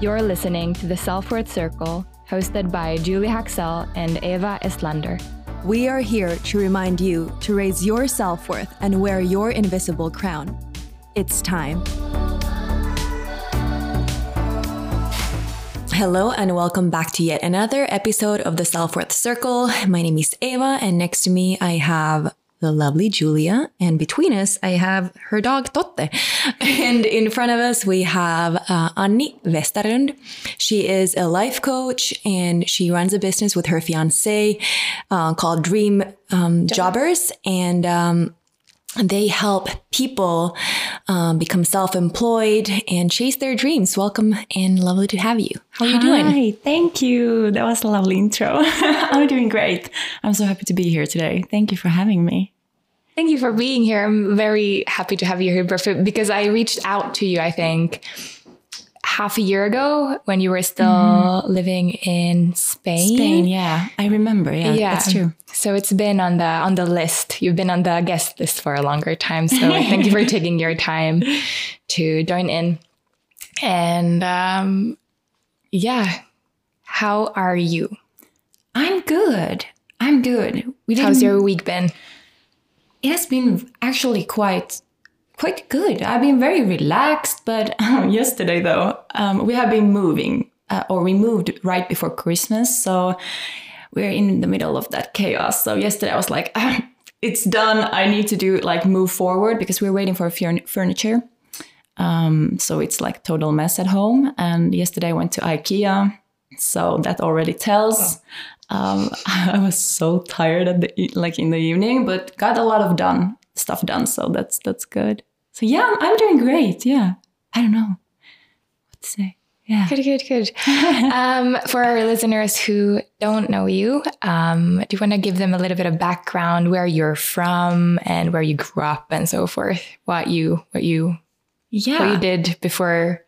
You're listening to the Self Worth Circle, hosted by Julie Haxel and Eva Estlander. We are here to remind you to raise your self worth and wear your invisible crown. It's time. Hello, and welcome back to yet another episode of the Self Worth Circle. My name is Eva, and next to me, I have the lovely Julia. And between us, I have her dog Totte. And in front of us, we have uh, Anni Westerlund. She is a life coach and she runs a business with her fiance uh, called Dream um, Jobbers. And um, they help people um, become self-employed and chase their dreams. Welcome and lovely to have you. How are you Hi, doing? Hi, thank you. That was a lovely intro. I'm doing great. I'm so happy to be here today. Thank you for having me. Thank you for being here. I'm very happy to have you here, Perfect, because I reached out to you, I think, half a year ago when you were still living in Spain. Spain, yeah, I remember. Yeah, Yeah, that's true. So it's been on the on the list. You've been on the guest list for a longer time. So thank you for taking your time to join in. And um, yeah, how are you? I'm good. I'm good. We How's your week been? It has been actually quite quite good. I've been very relaxed, but yesterday though, um, we have been moving, uh, or we moved right before Christmas, so we're in the middle of that chaos. So yesterday I was like, ah, it's done. I need to do like move forward because we're waiting for furn- furniture. Um, so it's like total mess at home. And yesterday I went to IKEA, so that already tells. Um, I was so tired at the like in the evening, but got a lot of done stuff done. So that's that's good. So yeah, I'm doing great. Yeah, I don't know what to say. Yeah. Good, good, good. um, for our listeners who don't know you, um, do you want to give them a little bit of background, where you're from, and where you grew up, and so forth? What you, what you, Yeah. what you did before,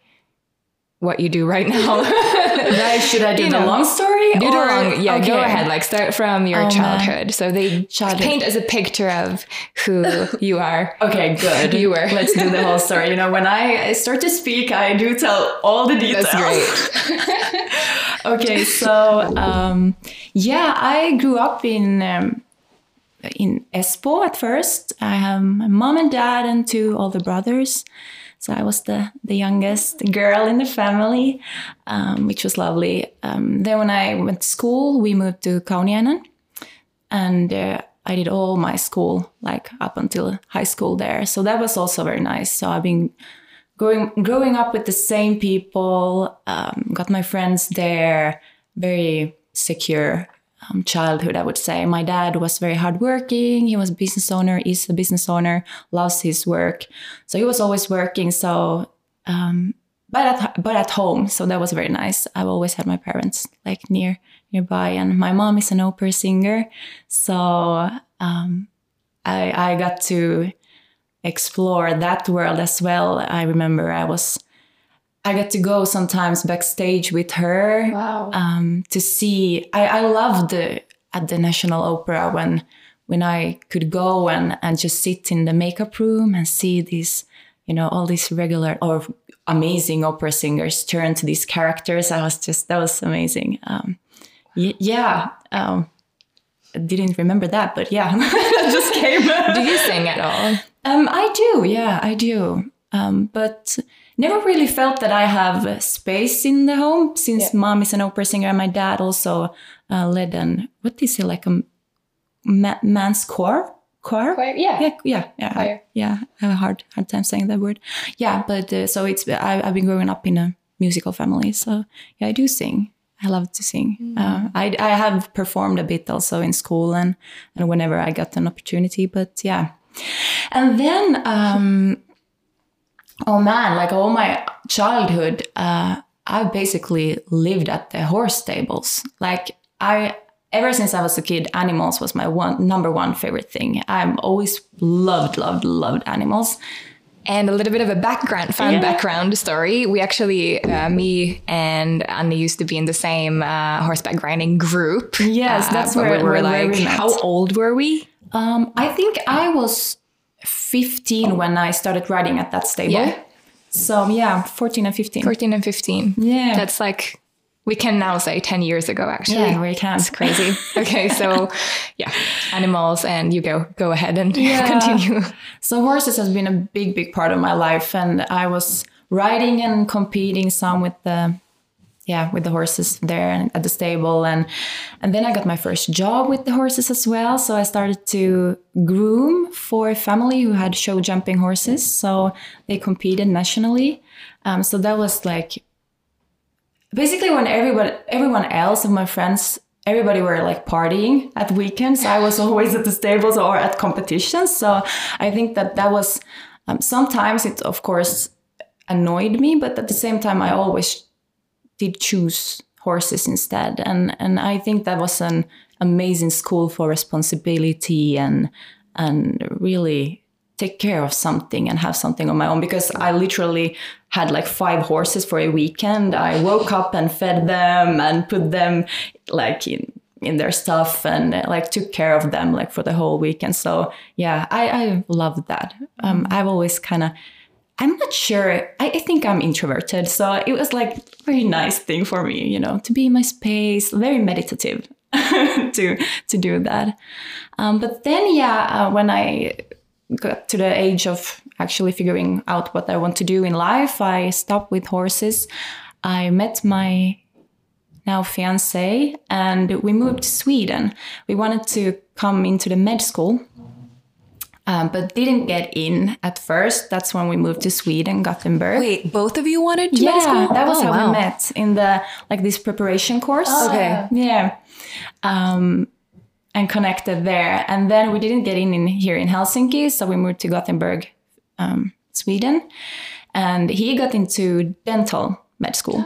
what you do right now? Right, should I do You the know, long story? Do the or- long, yeah. Go ahead. Like start from your Oh, man. childhood. So they Childhood. paint as a picture of who you are. Okay, good. You were. Let's do the whole story. You know, when I start to speak, I do tell all the details. That's great. okay, so um, yeah, I grew up in um, in Espoo at first. I have my mom and dad and two older brothers. So I was the the youngest girl in the family, um, which was lovely. Um, then when I went to school, we moved to Kauniainen, and uh, I did all my school like up until high school there. So that was also very nice. So I've been growing growing up with the same people, um, got my friends there. Very secure um, childhood, I would say. My dad was very hardworking. He was a business owner. Is a business owner. Loves his work. So he was always working. So. Um, but at but at home, so that was very nice. I've always had my parents like near nearby, and my mom is an opera singer, so um, I I got to explore that world as well. I remember I was I get to go sometimes backstage with her Wow. um, to see. I, I loved the, at the National Opera when when I could go and, and just sit in the makeup room and see these, you know, all these regular or amazing opera singers turn to these characters. I was just that was amazing. Um, y- yeah, um, I didn't remember that, but yeah, just came. do you sing at all? Um, I do, yeah, I do. Um, but never really felt that I have space in the home since mom is an opera singer and my dad also uh, led an what is it like a ma- man's choir? Choir? Choir, yeah. yeah, yeah, yeah. Choir. Yeah, I have a hard hard time saying that word. Yeah, but uh, so it's I, I've been growing up in a musical family, so yeah, I do sing. I love to sing. Uh, I I have performed a bit also in school and and whenever I got an opportunity, but yeah. And then, um, oh man, like all my childhood, uh, I basically lived at the horse stables. Like I, ever since I was a kid, animals was my one number one favorite thing. I'm always loved, loved, loved animals. And a little bit of a background, fun Yeah. background story. We actually, uh, me and Anni used to be in the same uh, horseback riding group. Yes, Uh, that's where- we were where- like. we how old were we? Um, I think I was 15 when I started riding at that stable. Yeah. So yeah, 14 and 15. 14 and 15. Yeah. That's like, we can now say 10 years ago, actually. yeah, we can. It's crazy. okay, so yeah, animals, and you go go ahead and Yeah. continue. So horses has been a big, big part of my life, and I was riding and competing some with the, yeah, with the horses there and at the stable, and and then I got my first job with the horses as well. So I started to groom for a family who had show jumping horses. So they competed nationally. Um, so that was like basically when everybody everyone else of my friends everybody were like partying at weekends i was always at the stables or at competitions so i think that that was um, sometimes it of course annoyed me but at the same time i always did choose horses instead and and i think that was an amazing school for responsibility and and really take care of something and have something on my own because I literally had like five horses for a weekend. I woke up and fed them and put them like in in their stuff and like took care of them like for the whole weekend. So yeah, I I loved that. Um, I've always kind of I'm not sure. I, I think I'm introverted, so it was like a very nice thing for me, you know, to be in my space, very meditative to to do that. Um, but then, yeah, uh, when I got to the age of actually figuring out what I want to do in life, I stopped with horses. I met my now fiance and we moved to Sweden. We wanted to come into the med school, um, but didn't get in at first. That's when we moved to Sweden, Gothenburg. Wait, both of you wanted to yeah, med school? that was Oh, how wow. we met in the like this preparation course. Okay. Yeah. Um, and connected there. And then we didn't get in, in here in Helsinki, so we moved to Gothenburg, um, Sweden. And he got into dental med school.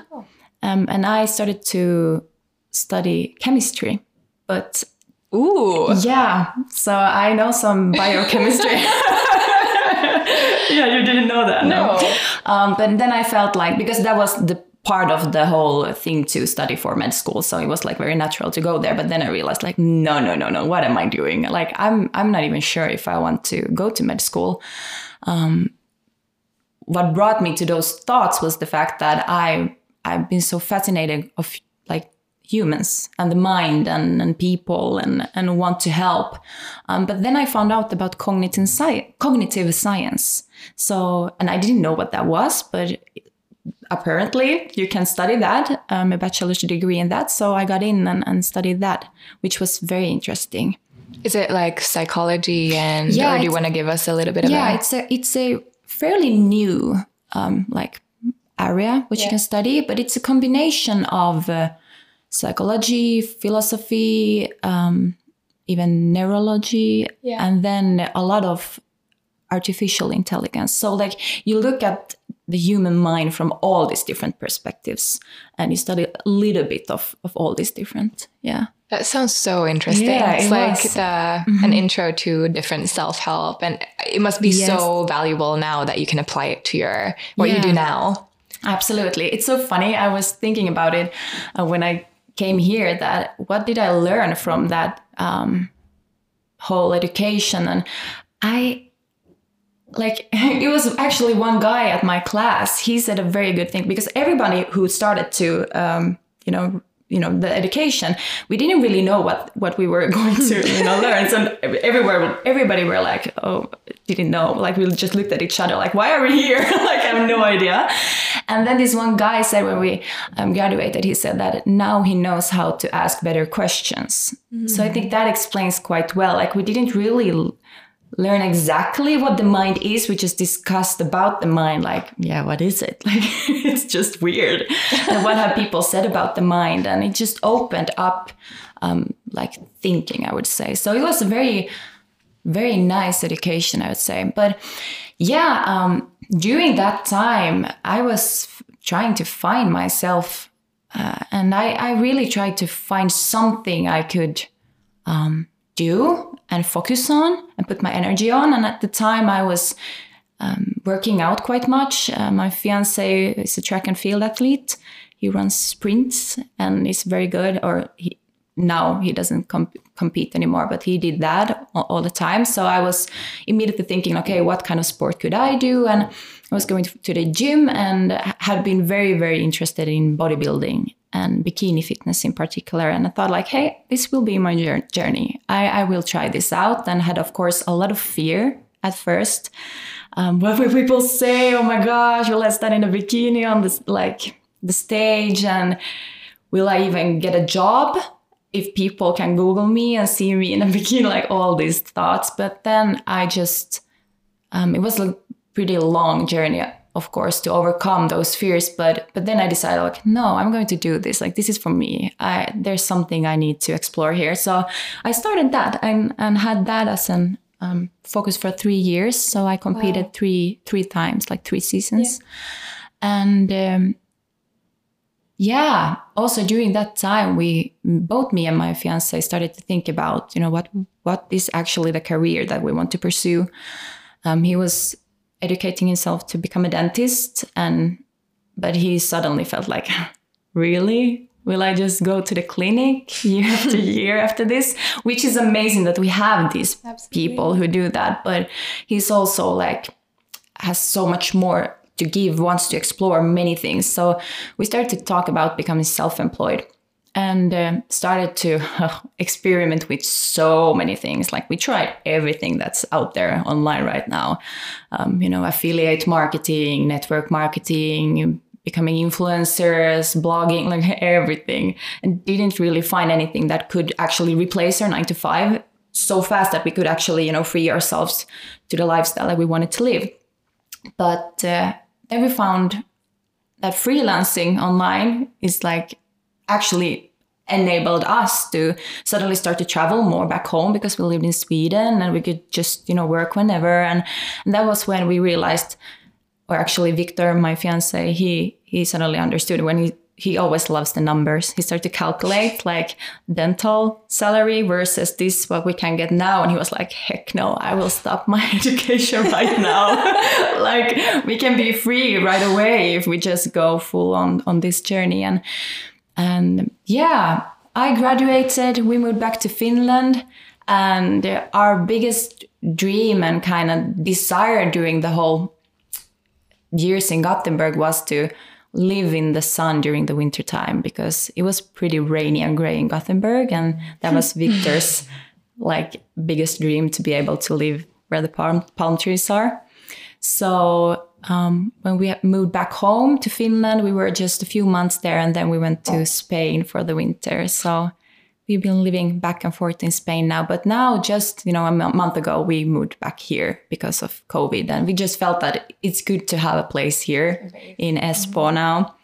Um, and I started to study chemistry. But Ooh. yeah, so I know some biochemistry. yeah, you didn't know that. No. Um, but then I felt like because that was the part of the whole thing to study for med school, so it was like very natural to go there. But then I realized like, no, no, no, no, what am I doing? Like, I'm I'm not even sure if I want to go to med school. Um, what brought me to those thoughts was the fact that I I've been so fascinated of humans and the mind and, and people and, and want to help. Um, but then I found out about cognitive, sci- cognitive science. So, and I didn't know what that was, but apparently you can study that, um, a bachelor's degree in that. So I got in and, and studied that, which was very interesting. Is it like psychology and Yeah, or do you want to give us a little bit yeah a it's a it's a fairly new um, like area which you can study but it's a combination of uh, psychology philosophy um, even neurology Yeah. and then a lot of artificial intelligence so like you look at the human mind from all these different perspectives and you study a little bit of, of all these different yeah That sounds so interesting. Yeah, it's it like the an intro to different self help, and it must be Yes. so valuable now that you can apply it to your what you do now. Absolutely. It's so funny. I was thinking about it uh, when I came here that what did I learn from that um, whole education? And I, like, it was actually one guy at my class. He said a very good thing because everybody who started to, um, you know, you know the education we didn't really know what what we were going to you know learn. So everywhere everybody were like oh didn't know. Like we just looked at each other like why are we here? Like i have no idea. And then this one guy said when we um, graduated he said that now he knows how to ask better questions. So i think that explains quite well. Like we didn't really learn exactly what the mind is. We just discussed about the mind, like, yeah, what is it? Like, it's just weird. and what have people said about the mind? And it just opened up, um, like, thinking, I would say. So it was a very, very nice education, I would say. But yeah, um, during that time, I was f- trying to find myself. Uh, and I, I really tried to find something I could um, do and focus on and put my energy on. And at the time, I was um, working out quite much. Uh, my fiance is a track and field athlete. He runs sprints and is very good, or he now he doesn't comp- compete anymore, but he did that all, all the time. So I was immediately thinking, okay, what kind of sport could I do? And I was going to the gym and had been very, very interested in bodybuilding and bikini fitness in particular. And I thought, like, hey, this will be my journey. I, I will try this out. And had, of course, a lot of fear at first. Um, what will people say? Oh my gosh, will I stand in a bikini on this, like, the stage? And will I even get a job? if people can Google me and see me in a bikini, like all these thoughts. But then I just, um, it was a pretty long journey, of course, to overcome those fears. But but then I decided, like, no, I'm going to do this. Like, this is for me. I there's something I need to explore here. So I started that and and had that as an um, focus for three years. So I competed wow. three three times, like three seasons, yeah. and. Um, yeah also during that time we both me and my fiance started to think about you know what what is actually the career that we want to pursue um, he was educating himself to become a dentist and but he suddenly felt like really will i just go to the clinic year after year after this which is amazing that we have these Absolutely. people who do that but he's also like has so much more to give, wants to explore many things. So we started to talk about becoming self employed and uh, started to uh, experiment with so many things. Like we tried everything that's out there online right now. Um, you know, affiliate marketing, network marketing, becoming influencers, blogging, like everything, and didn't really find anything that could actually replace our nine to five so fast that we could actually, you know, free ourselves to the lifestyle that we wanted to live. But uh, then we found that freelancing online is like actually enabled us to suddenly start to travel more back home because we lived in Sweden and we could just you know work whenever and, and that was when we realized or actually Victor my fiance he he suddenly understood when he he always loves the numbers. He started to calculate like dental salary versus this what we can get now, and he was like, "Heck no! I will stop my education right now. like we can be free right away if we just go full on on this journey." And and yeah, I graduated. We moved back to Finland, and our biggest dream and kind of desire during the whole years in Gothenburg was to live in the sun during the winter time because it was pretty rainy and gray in Gothenburg and that was Victor's like biggest dream to be able to live where the palm, palm trees are. So um, when we moved back home to Finland, we were just a few months there and then we went to Spain for the winter. So we've been living back and forth in Spain now. But now, just you know, a month ago, we moved back here because of COVID, and we just felt that it's good to have a place here in Espoo now,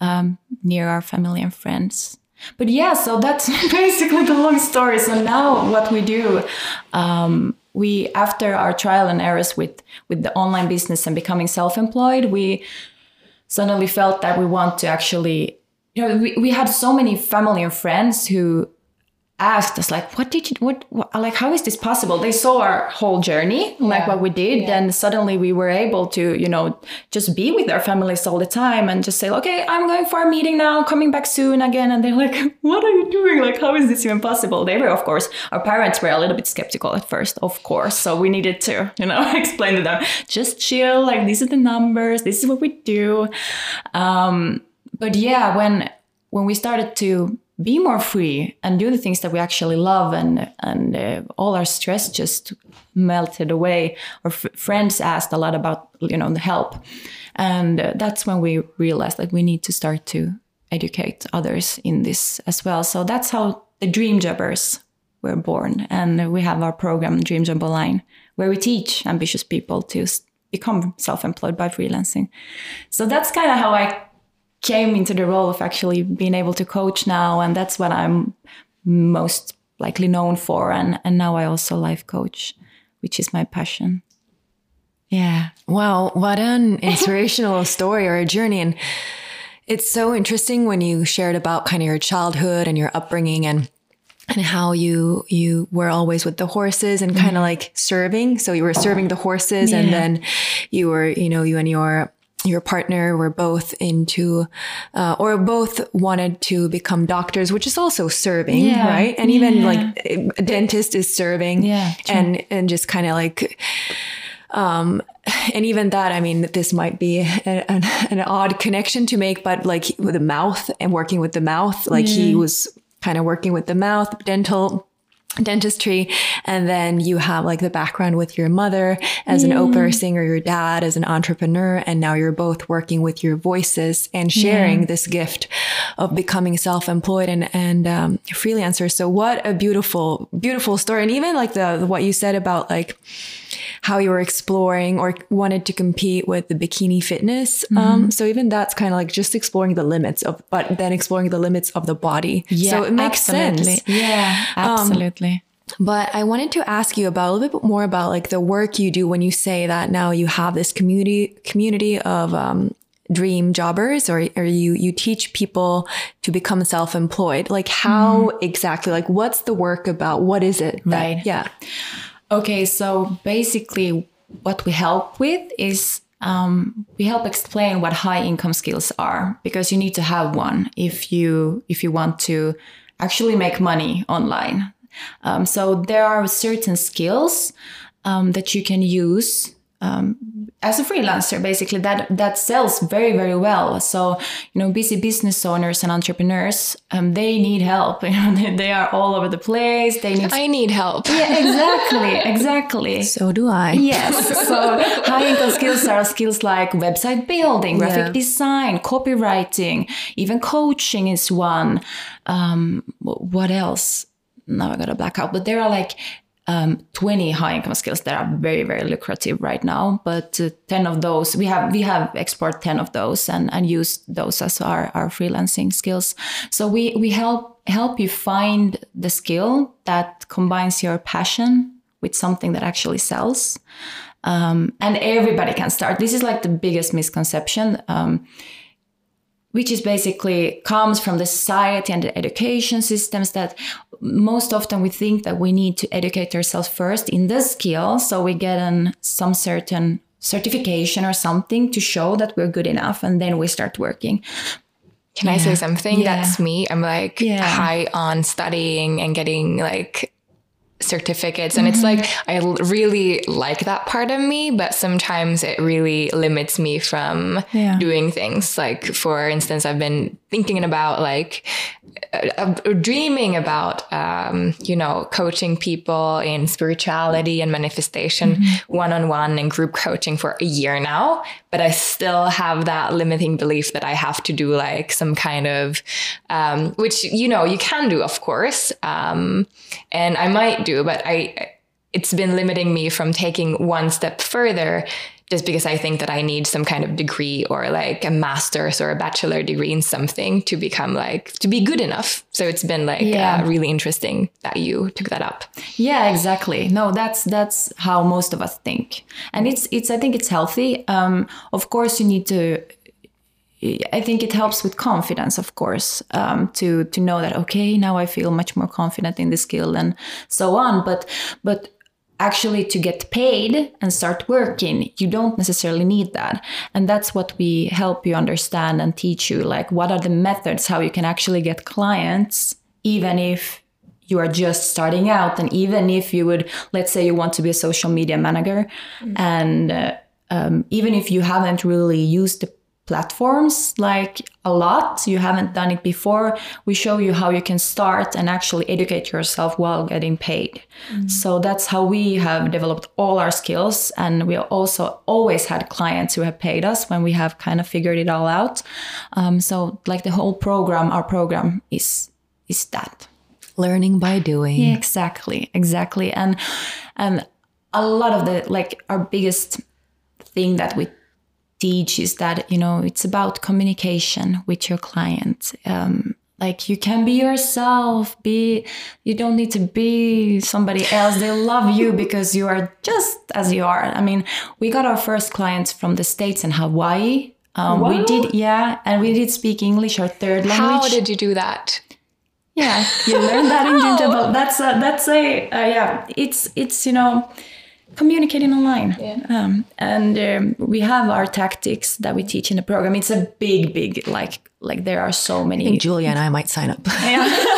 um, near our family and friends. But yeah, so that's basically the long story. So now, what we do. Um, we after our trial and errors with with the online business and becoming self-employed we suddenly felt that we want to actually you know we, we had so many family and friends who asked us like what did you what, what, like how is this possible? They saw our whole journey like what we did yeah. and suddenly we were able to you know just be with our families all the time and just say okay i'm going for a meeting now coming back soon again. And they're like what are you doing? Like how is this even possible? They were of course our parents were a little bit skeptical at first of course so we needed to you know explain to them just chill like these are the numbers this is what we do. Um, but yeah when when we started to be more free and do the things that we actually love and and uh, all our stress just melted away. Our f- friends asked a lot about you know the help. And uh, that's when we realized that we need to start to educate others in this as well. So that's how the dream jobbers were born. And we have our program dream job online where we teach ambitious people to become self-employed by freelancing. So that's kind of how i came into the role of actually being able to coach now and that's what i'm most likely known for. And and now i also life coach which is my passion. Yeah. Wow what an inspirational story or a journey. And it's so interesting when you shared about kind of your childhood and your upbringing and and how you you were always with the horses and kind of mm-hmm. like serving. So you were serving the horses yeah. and then you were you know you and your your partner were both into uh, or both wanted to become doctors which is also serving Yeah. right and even Yeah. like a dentist is serving Yeah, true. and and just kind of like um and even that i mean this might be a, an, an odd connection to make but like with the mouth and working with the mouth like he was kind of working with the mouth dental dentistry and then you have like the background with your mother as an opera singer your dad as an entrepreneur and now you're both working with your voices and sharing this gift of becoming self-employed and and um, freelancer. So what a beautiful beautiful story. And even like the what you said about like how you were exploring or wanted to compete with the bikini fitness um, so even that's kind of like just exploring the limits of but then exploring the limits of the body. So it makes absolutely. sense. Yeah, absolutely. But I wanted to ask you about a little bit more about like the work you do when you say that now you have this community community of um, dream jobbers or, or you you teach people to become self-employed. Like how exactly? Like what's the work about? What is it? that- Right. yeah. Okay, so basically, what we help with is um, we help explain what high income skills are because you need to have one if you if you want to actually make money online. Um, so there are certain skills um, that you can use um, as a freelancer, basically that that sells very very well. So you know, busy business owners and entrepreneurs, um, they need help. You know, they, they are all over the place. They need I need help. yeah, exactly, exactly. So do I. Yes. So high income skills are skills like website building, graphic Yeah. design, copywriting, even coaching is one. Um, what else? Now I got a blackout, but there are like um, 20 high income skills that are very, very lucrative right now. But uh, 10 of those, we have, we have export 10 of those and, and use those as our, our freelancing skills. So we, we help, help you find the skill that combines your passion with something that actually sells. Um, and everybody can start. This is like the biggest misconception. Um, which is basically comes from the society and the education systems that most often we think that we need to educate ourselves first in this skill so we get an some certain certification or something to show that we're good enough and then we start working Can I say something? Yeah. That's me. I'm like Yeah. high on studying and getting like certificates. And it's like, I l- really like that part of me, but sometimes it really limits me from Yeah. doing things. Like, for instance, I've been thinking about like, uh, uh, dreaming about, um, you know, coaching people in spirituality and manifestation one on one and group coaching for a year now. But I still have that limiting belief that I have to do like some kind of, um, which, you know, you can do, of course. Um, and I might do, but I, it's been limiting me from taking one step further just because I think that I need some kind of degree or like a master's or a bachelor degree in something to become like to be good enough. So it's been like Yeah. uh, really interesting that you took that up. Yeah, exactly. No, that's that's how most of us think, and it's it's. I think it's healthy. Um, of course, you need to. I think it helps with confidence, of course, um, to to know that okay, now I feel much more confident in the skill and so on. But but actually to get paid and start working you don't necessarily need that and that's what we help you understand and teach you like what are the methods how you can actually get clients even if you are just starting out and even if you would let's say you want to be a social media manager and uh, um, even if you haven't really used the platforms like a lot. You haven't done it before. We show you how you can start and actually educate yourself while getting paid. So that's how we have developed all our skills and we also always had clients who have paid us when we have kind of figured it all out. Um, so like the whole program our program is is that. Learning by doing. yeah, exactly, exactly. And and a lot of the like our biggest thing that we teach is that you know it's about communication with your client. Um, like you can be yourself. Be you don't need to be somebody else. They love you because you are just as you are. I mean, we got our first clients from the states and Hawaii. Um, we did, yeah, and we did speak English, our third language. How did you do that? Yeah, you learn that in Junja, that's a, that's a uh, yeah. It's it's you know, communicating online. Um, and um, we have our tactics that we teach in the program. It's a big, big like like there are so I many. think Julia and I might sign up.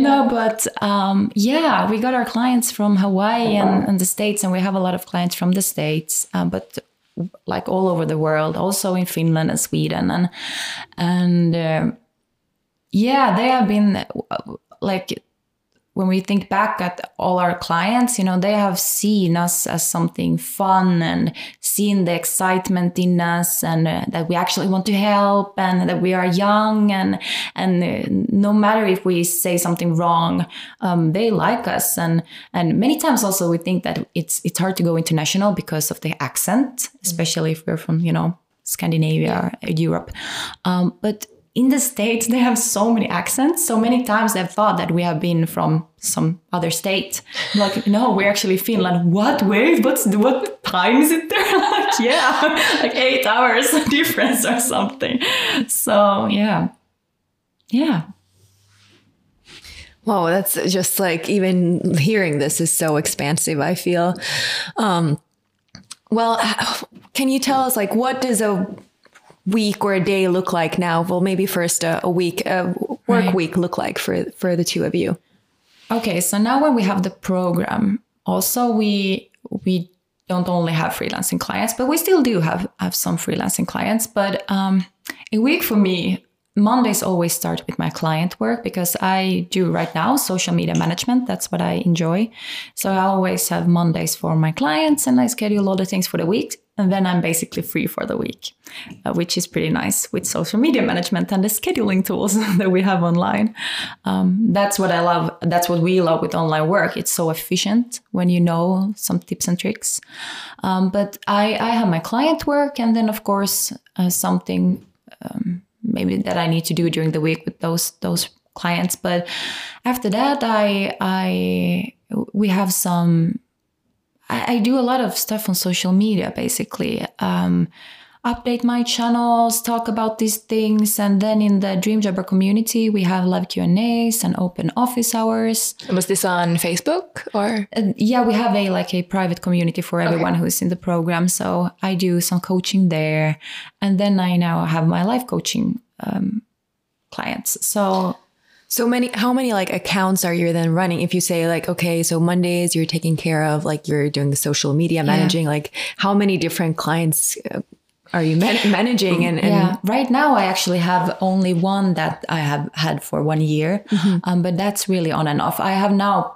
No, but um, yeah, we got our clients from Hawaii and, and the States, and we have a lot of clients from the States, um, but like all over the world, also in Finland and Sweden, and and um yeah, they have been uh, like when we think back at all our clients, you know, they have seen us as something fun and seen the excitement in us and uh, that we actually want to help and that we are young and and uh, no matter if we say something wrong, um, they like us. And and many times also we think that it's it's hard to go international because of the accent, especially if we're from you know Scandinavia or Europe, um, but in the states they have so many accents. So many times they've thought that we have been from some other state. Like no we're actually finland. What wait what's what time is it there? Like yeah like eight hours difference or something. So yeah. Yeah. Wow, that's just like even hearing this is so expansive. I feel. Um, well, can you tell us like what does a week or a day look like now? Well, maybe first a, a week, a work Right. week look like for for the two of you. Okay, so now when we have the program, also we we don't only have freelancing clients, but we still do have have some freelancing clients. But um, a week for me, Mondays always start with my client work because I do right now social media management. That's what I enjoy. So I always have Mondays for my clients, and I schedule all the things for the week. And then I'm basically free for the week, uh, which is pretty nice with social media management and the scheduling tools that we have online. Um, that's what I love. That's what we love with online work. It's so efficient when you know some tips and tricks. Um, but I, I have my client work, and then of course uh, something um, maybe that I need to do during the week with those those clients. But after that, I I we have some. I, I do a lot of stuff on social media, basically. Um, update my channels, talk about these things, and then in the Dream Jobber community, we have live Q and A's and open office hours. Was this on Facebook or? Uh, yeah, we have a like a private community for everyone who's in the program. So I do some coaching there, and then I now have my life coaching um, clients. So So many, how many like accounts are you then running? If you say like, okay, so Mondays you're taking care of, like you're doing the social media managing, like how many different clients uh, are you man- managing? And, and yeah, right now I actually have only one that I have had for one year, um, but that's really on and off. I have now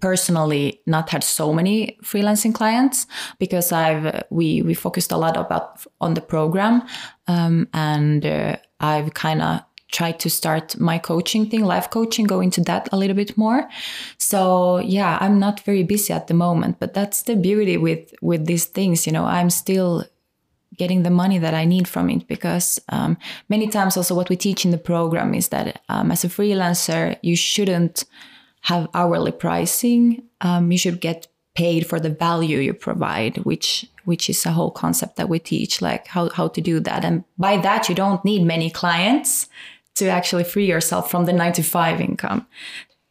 personally not had so many freelancing clients because I've we we focused a lot about on the program, um, and uh, I've kind of tried to start my coaching thing, life coaching, go into that a little bit more. So yeah, I'm not very busy at the moment, but that's the beauty with with these things. You know, I'm still getting the money that I need from it because um, many times also what we teach in the program is that um, as a freelancer you shouldn't have hourly pricing. Um, you should get paid for the value you provide, which which is a whole concept that we teach, like how how to do that. And by that you don't need many clients to actually free yourself from the nine to five income.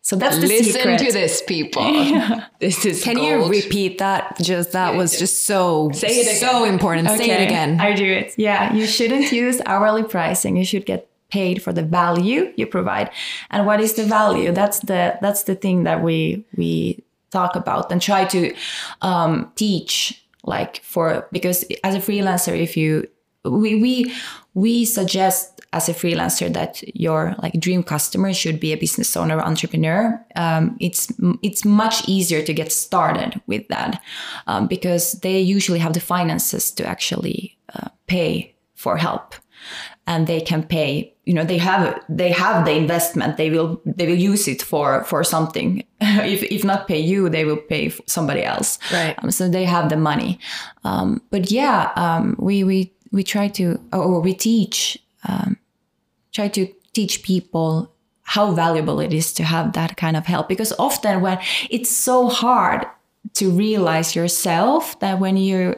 So that's the Listen secret. to this, people. This is can you repeat that? Just that was just so, Say it so again. important. Say it again. I do it. Yeah, you shouldn't use hourly pricing. You should get paid for the value you provide. And what is the value? That's the that's the thing that we we talk about and try to um, teach. Like for because as a freelancer, if you we we we suggest as a freelancer that your like dream customer should be a business owner or entrepreneur um, it's it's much easier to get started with that um, because they usually have the finances to actually uh, pay for help. And they can pay you know they have they have the investment. They will they will use it for for something. If if not pay you they will pay somebody else. Right. um, so they have the money. Um, but yeah um, we we we try to or we teach um, try to teach people how valuable it is to have that kind of help. Because often when it's so hard to realize yourself that when you're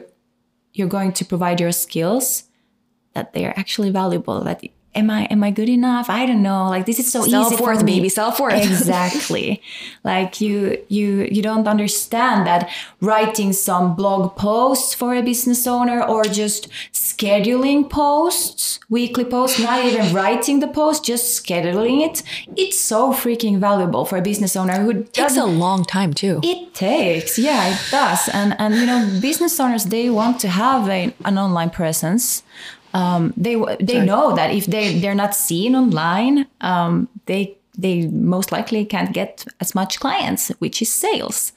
you're going to provide your skills that they are actually valuable that am I am I good enough? I don't know. Like this is so easy for Self-worth, baby, self-worth. exactly. like you you you don't understand that writing some blog posts for a business owner or just scheduling posts, weekly posts, not even writing the post, just scheduling it. It's so freaking valuable for a business owner who takes a long time too. it takes, yeah, it does, and and you know, business owners they want to have a, an online presence. Um, they they know that if they they're not seen online, um, they they most likely can't get as much clients, which is sales.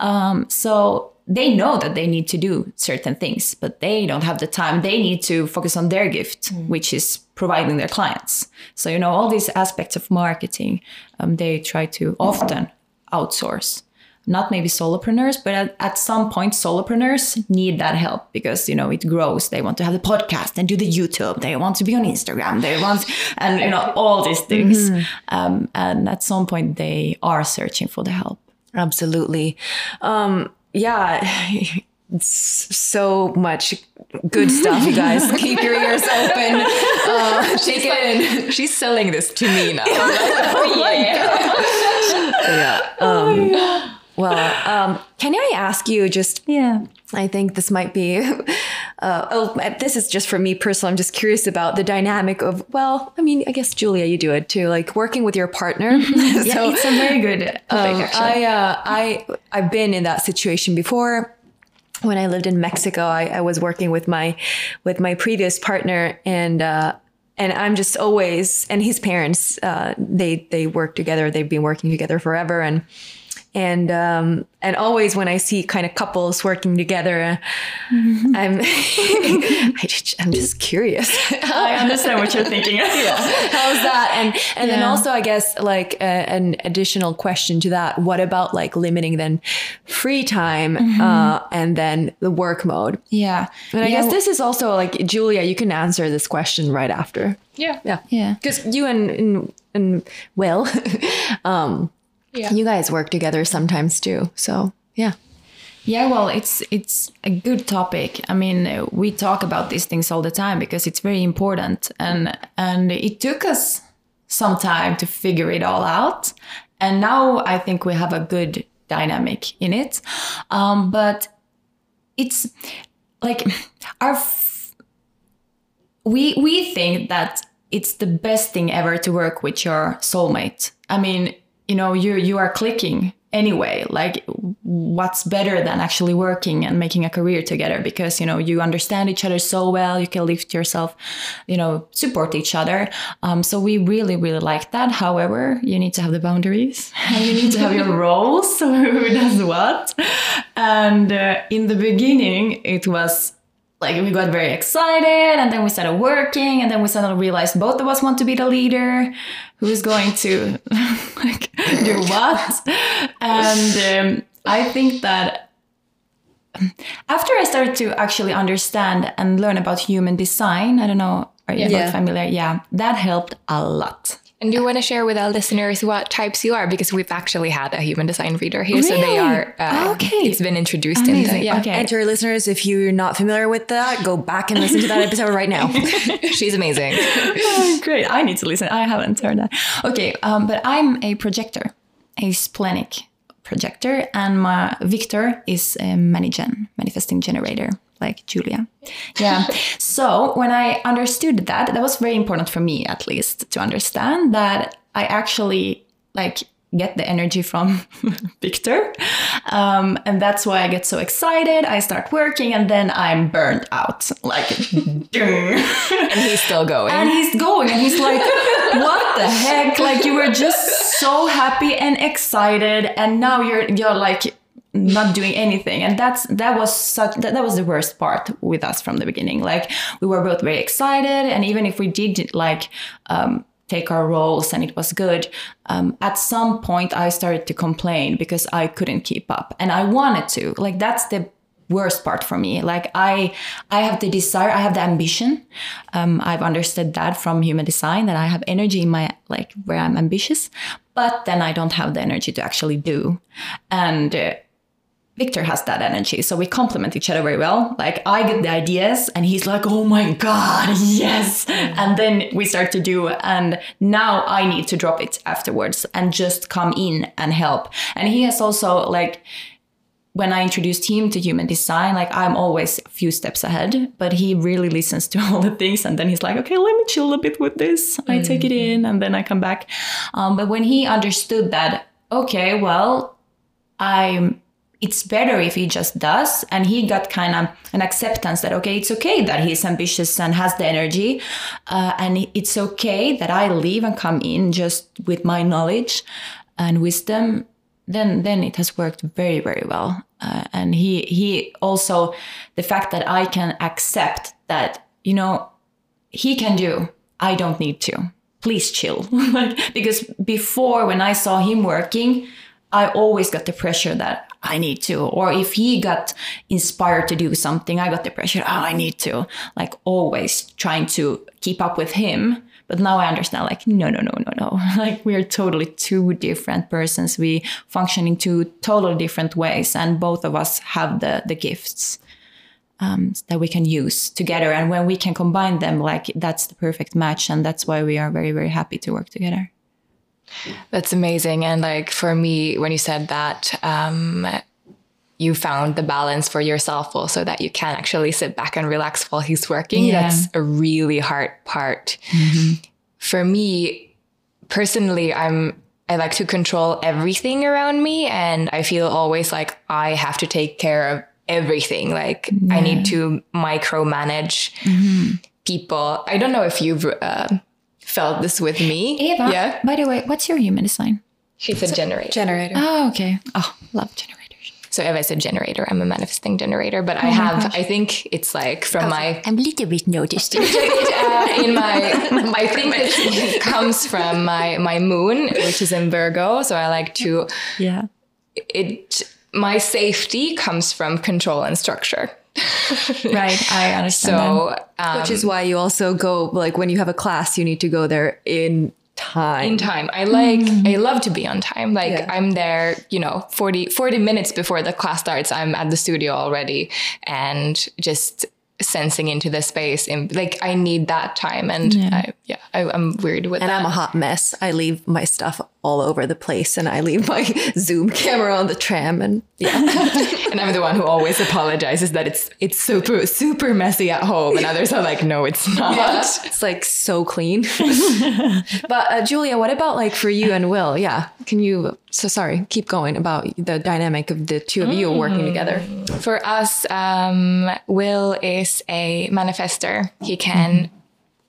Um, so they know that they need to do certain things, but they don't have the time. They need to focus on their gift, which is providing their clients. So you know all these aspects of marketing, um, they try to often outsource not maybe solopreneurs, but at, at some point, solopreneurs need that help because you know it grows. They want to have the podcast and do the YouTube. They want to be on Instagram. They want and you know all these things. Um, and at some point, they are searching for the help. Absolutely. Um, yeah. So much good stuff, you guys. Keep your ears open. Uh, it in. She's selling this to me now. oh, yeah. Um, well, um, can I ask you just Yeah. I think this might be, uh, oh, this is just for me personally. I'm just curious about the dynamic of, well, I mean, I guess Julia, you do it too, like working with your partner. Yeah, it's a very good topic, Um, actually. I, uh, I, I've been in that situation before. When I lived in Mexico, I, I was working with my, with my previous partner, and uh, and I'm just always, and his parents, uh, they they work together. They've been working together forever, and and um, and always when I see kind of couples working together, I'm I just, I'm just curious. I understand what you're thinking. How's that? And and then also, I guess like uh, an additional question to that: What about like limiting then free time uh, and then the work mode? Yeah. And I Yeah, guess this is also like Julia. You can answer this question right after. Yeah. Yeah, Yeah. Because you and and, and Will, um, Yeah. you guys work together sometimes too. So yeah. Yeah, well, it's it's a good topic. I mean, we talk about these things all the time because it's very important, and and it took us some time to figure it all out, and now I think we have a good dynamic in it. Um, but it's like our f- we we think that it's the best thing ever to work with your soulmate. I mean, you know, you you are clicking anyway. Like, what's better than actually working and making a career together? Because you know you understand each other so well. You can lift yourself, you know, support each other. Um, so we really really like that. However, you need to have the boundaries. and you need to have your roles. So who does what? And uh, in the beginning, it was like we got very excited and then we started working and then we suddenly realized both of us want to be the leader. Who's going to like do what? And um, i think that after i started to actually understand and learn about human design i don't know are you Yeah. familiar? Yeah that helped a lot And do you want to share with our listeners what types you are? Because we've actually had a human design reader here, so they are. Uh, Okay. it's been introduced in the, Amazing. yeah. Okay. And to our listeners, if you're not familiar with that, go back and listen to that episode right now. She's amazing. Oh, great. I need to listen. I haven't heard that. Okay, um, but I'm a projector, a splenic projector, and my Victor is a manigen, manifesting generator, like Julia. Yeah. so when I understood that, that was very important for me, at least, to understand that I actually like get the energy from Victor. Um, and that's why I get so excited. I start working and then I'm burned out. Like, and he's still going. And he's going and he's like, what the heck? Like you were just so happy and excited and now you're you're like not doing anything. And that's that was such that, that was the worst part with us from the beginning. Like we were both very excited. And even if we did like um take our roles and it was good um, at some point i started to complain because i couldn't keep up. And i wanted to. Like that's the worst part for me. Like i i have the desire i have the ambition. Um, i've understood that from human design that i have energy in my like where i'm ambitious. But then i don't have the energy to actually do. And uh, Victor has that energy, so we complement each other very well. Like I get the ideas, and he's like, "Oh my god, yes!" And then we start to do, and now I need to drop it afterwards and just come in and help. And he has also like when I introduced him to human design, like I'm always a few steps ahead, but he really listens to all the things. And then he's like, okay, let me chill a bit with this. I take it in and then I come back. Um, but when he understood that, okay, well, I'm, it's better if he just does. And he got kind of an acceptance that, okay, it's okay that he's ambitious and has the energy. Uh, and it's okay that I leave and come in just with my knowledge and wisdom then then it has worked very very well uh, and he he also the fact that i can accept that you know he can do i don't need to please chill because before when i saw him working i always got the pressure that i need to or if he got inspired to do something i got the pressure oh i need to like always trying to keep up with him but now I understand, like, no, no, no, no, no. Like, we are totally two different persons. We function in two totally different ways, and both of us have the the gifts um, that we can use together. And when we can combine them, like, that's the perfect match, and that's why we are very, very happy to work together. That's amazing. And like for me, when you said that, um, you found the balance for yourself also that you can actually sit back and relax while he's working. Yeah. That's a really hard part. For me personally, I'm I like to control everything around me and I feel always like I have to take care of everything. Like I need to micromanage people. I don't know if you've uh, felt this with me. Eva, Yeah. by the way, what's your human design? She's a generator. Generator. Oh, okay. Oh, love generators. So Eva is a generator. I'm a manifesting generator, but I have, I think it's like from my, I'm a little bit noticed. uh, in my, my think it comes from my, my moon, which is in Virgo. So I like to, Yeah. it, my safety comes from control and structure. Right. I understand. So, um, Which is why you also go, like, when you have a class, you need to go there in time. in time. I like, I love to be on time. Like Yeah. I'm there, you know, 40, 40 minutes before the class starts, I'm at the studio already and just sensing into the space. And like, I need that time. And Yeah. I, yeah, I, I'm weird with that. and that. I'm a hot mess. I leave my stuff all over the place and I leave my Zoom camera on the tram and yeah. and I'm the one who always apologizes that it's, it's super, super messy at home. And others are like, no, it's not. it's like so clean. but uh, Julia, what about like for you and Will? Yeah. Can you, so sorry, keep going about the dynamic of the two of you working together. For us, um, Will is a manifestor. He can,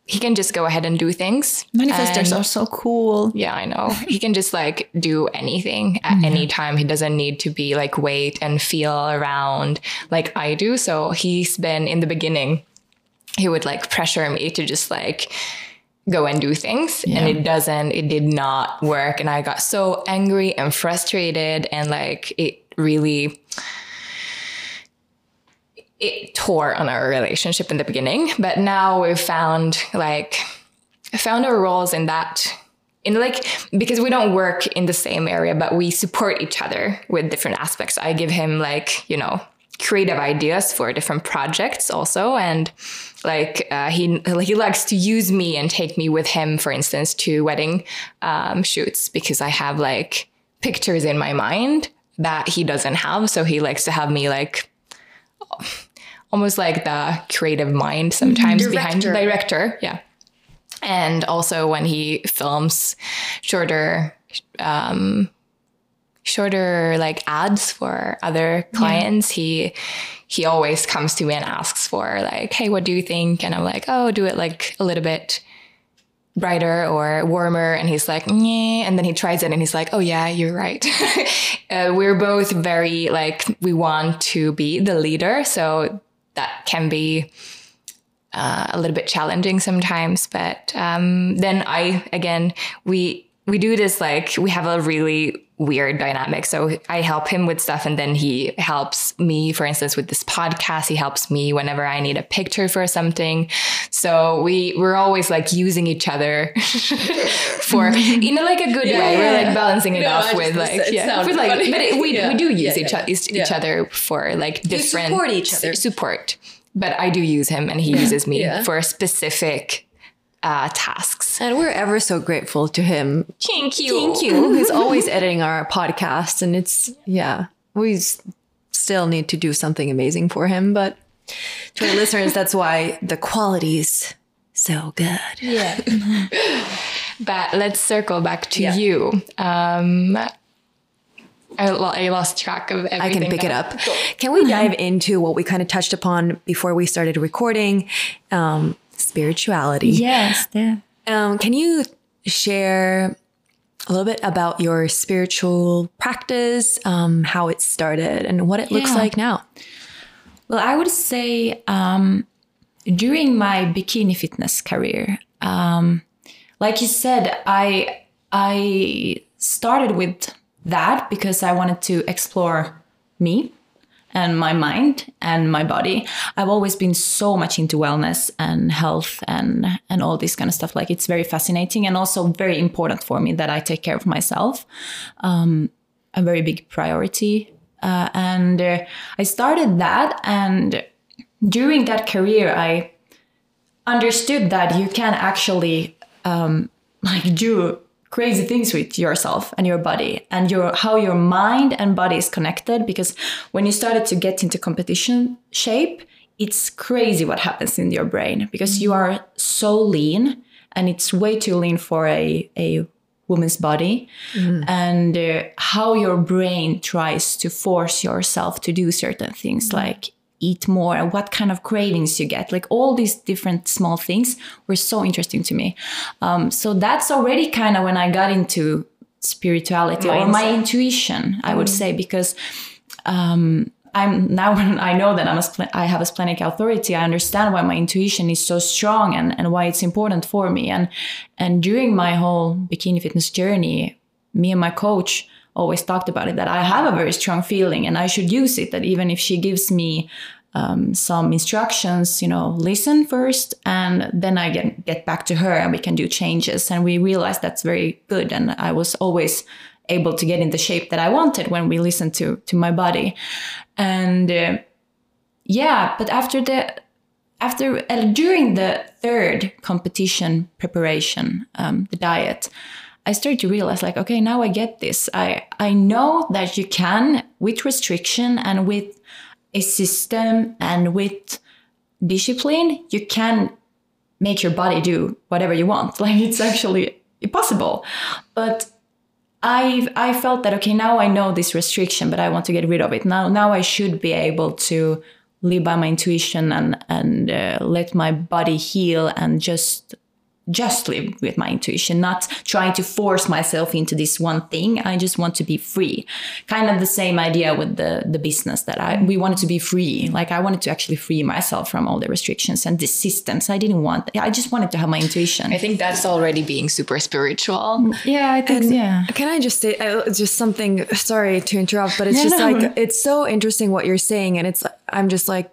he can just go ahead and do things. manifestors And- are so cool. Yeah, I know. He can just like do anything at any time. He doesn't need to be like wait and feel around like I do. So he's been in the beginning, he would like pressure me to just like go and do things. And it doesn't, it did not work. And I got so angry and frustrated and like it really it tore on our relationship in the beginning. But now we've found like found our roles in that in like because we don't work in the same area but we support each other with different aspects i give him like you know creative ideas for different projects also and like uh, he he likes to use me and take me with him for instance to wedding um, shoots because i have like pictures in my mind that he doesn't have so he likes to have me like almost like the creative mind sometimes behind Director. director. Yeah. And also when he films shorter um shorter like ads for other clients he he always comes to me and asks for like hey what do you think? And i'm like oh do it like a little bit brighter or warmer. And he's like yeah and then he tries it and he's like oh yeah you're right. Uh, we're both very like we want to be the leader. So that can be uh, a little bit challenging sometimes but um, then i again we we do this like we have a really weird dynamic. So I help him with stuff and then he helps me, for instance, with this podcast. He helps me whenever I need a picture for something. So we we're always like using each other for in a, like a good Yeah, way. yeah, We're like balancing it No, off with like yeah, with like funny. but it, we we do use each, each, other for like different support each other. support. But I do use him and he uses me for specific uh, tasks. And we're ever so grateful to him. Thank you. Thank you. He's always editing our podcast. And it's, yeah, we still need to do something amazing for him. But to our listeners, that's why the quality's so good. Yeah. But let's circle back to Yeah. you. Um, I, I lost track of everything. I can pick it up. Can we dive into what we kind of touched upon before we started recording? Um, spirituality. yes. Yeah. Um, can you share a little bit about your spiritual practice, um, how it started, and what it looks Yeah. like now? Well, I would say um, during my bikini fitness career, um, like you said, I I started with that because I wanted to explore me and my mind and my body. I've always been so much into wellness and health and and all this kind of stuff. Like it's very fascinating and also very important for me that I take care of myself. Um, a very big priority. Uh, and uh, I started that, and during that career, I understood that you can actually um, like do crazy things with yourself and your body and your how your mind and body is connected because when you started to get into competition shape it's crazy what happens in your brain because you are so lean and it's way too lean for a, a woman's body. And uh, how your brain tries to force yourself to do certain things like eat more and what kind of cravings you get. Like all these different small things were so interesting to me. Um, so that's already kind of when i got into spirituality or my intuition i would say because um, I'm now when I know that I'm a spl- I have a splenic authority, I understand why my intuition is so strong and, and why it's important for me. And and during my whole bikini fitness journey, me and my coach always talked about it that I have a very strong feeling and I should use it. That even if she gives me um, some instructions, you know, listen first, and then I get get back to her and we can do changes. And we realized that's very good. And I was always able to get in the shape that I wanted when we listened to to my body. And uh, yeah, but after the after uh, during the third competition preparation, um, the diet, I started to realize like, okay, now I get this. I I know that you can with restriction and with a system and with discipline, you can make your body do whatever you want. Like it's actually possible. But I I felt that okay now I know this restriction but I want to get rid of it now now I should be able to live by my intuition and and uh, let my body heal and just just live with my intuition not trying to force myself into this one thing I just want to be free kind of the same idea with the the business that I we wanted to be free like I wanted to actually free myself from all the restrictions and the systems I didn't want I just wanted to have my intuition I think that's already being super spiritual. yeah I think yeah Can I just say uh, just something? Sorry to interrupt, but it's Yeah, just no. like it's so interesting what you're saying, and it's I'm just like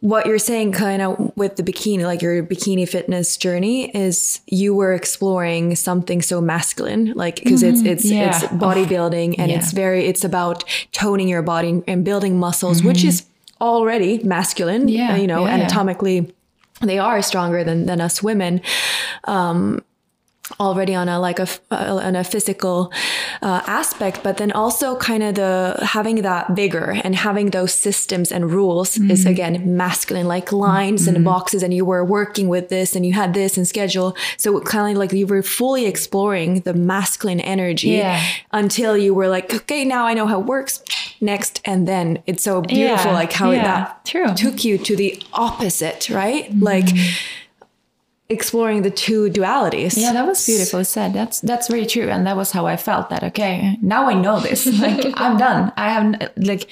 what you're saying, kind of with the bikini, like your bikini fitness journey, is you were exploring something so masculine, like because mm-hmm. it's it's yeah. it's bodybuilding and yeah. it's very it's about toning your body and building muscles, which mm-hmm. is already masculine, Yeah, you know, anatomically. They are stronger than, than us women um, already on a like a f- uh, on a physical uh, aspect but then also kind of the having that vigor and having those systems and rules is Mm-hmm. again masculine like lines and boxes and you were working with this and you had this and schedule. So kind of like you were fully exploring the masculine energy Yeah. until you were like okay now i know how it works. Next. And then it's so beautiful Yeah, like how yeah, that true. took you to the opposite right? Like exploring the two dualities Yeah, that was beautifully said. That's that's very true, and that was how I felt. That okay, now I know this. Like I'm done. I have like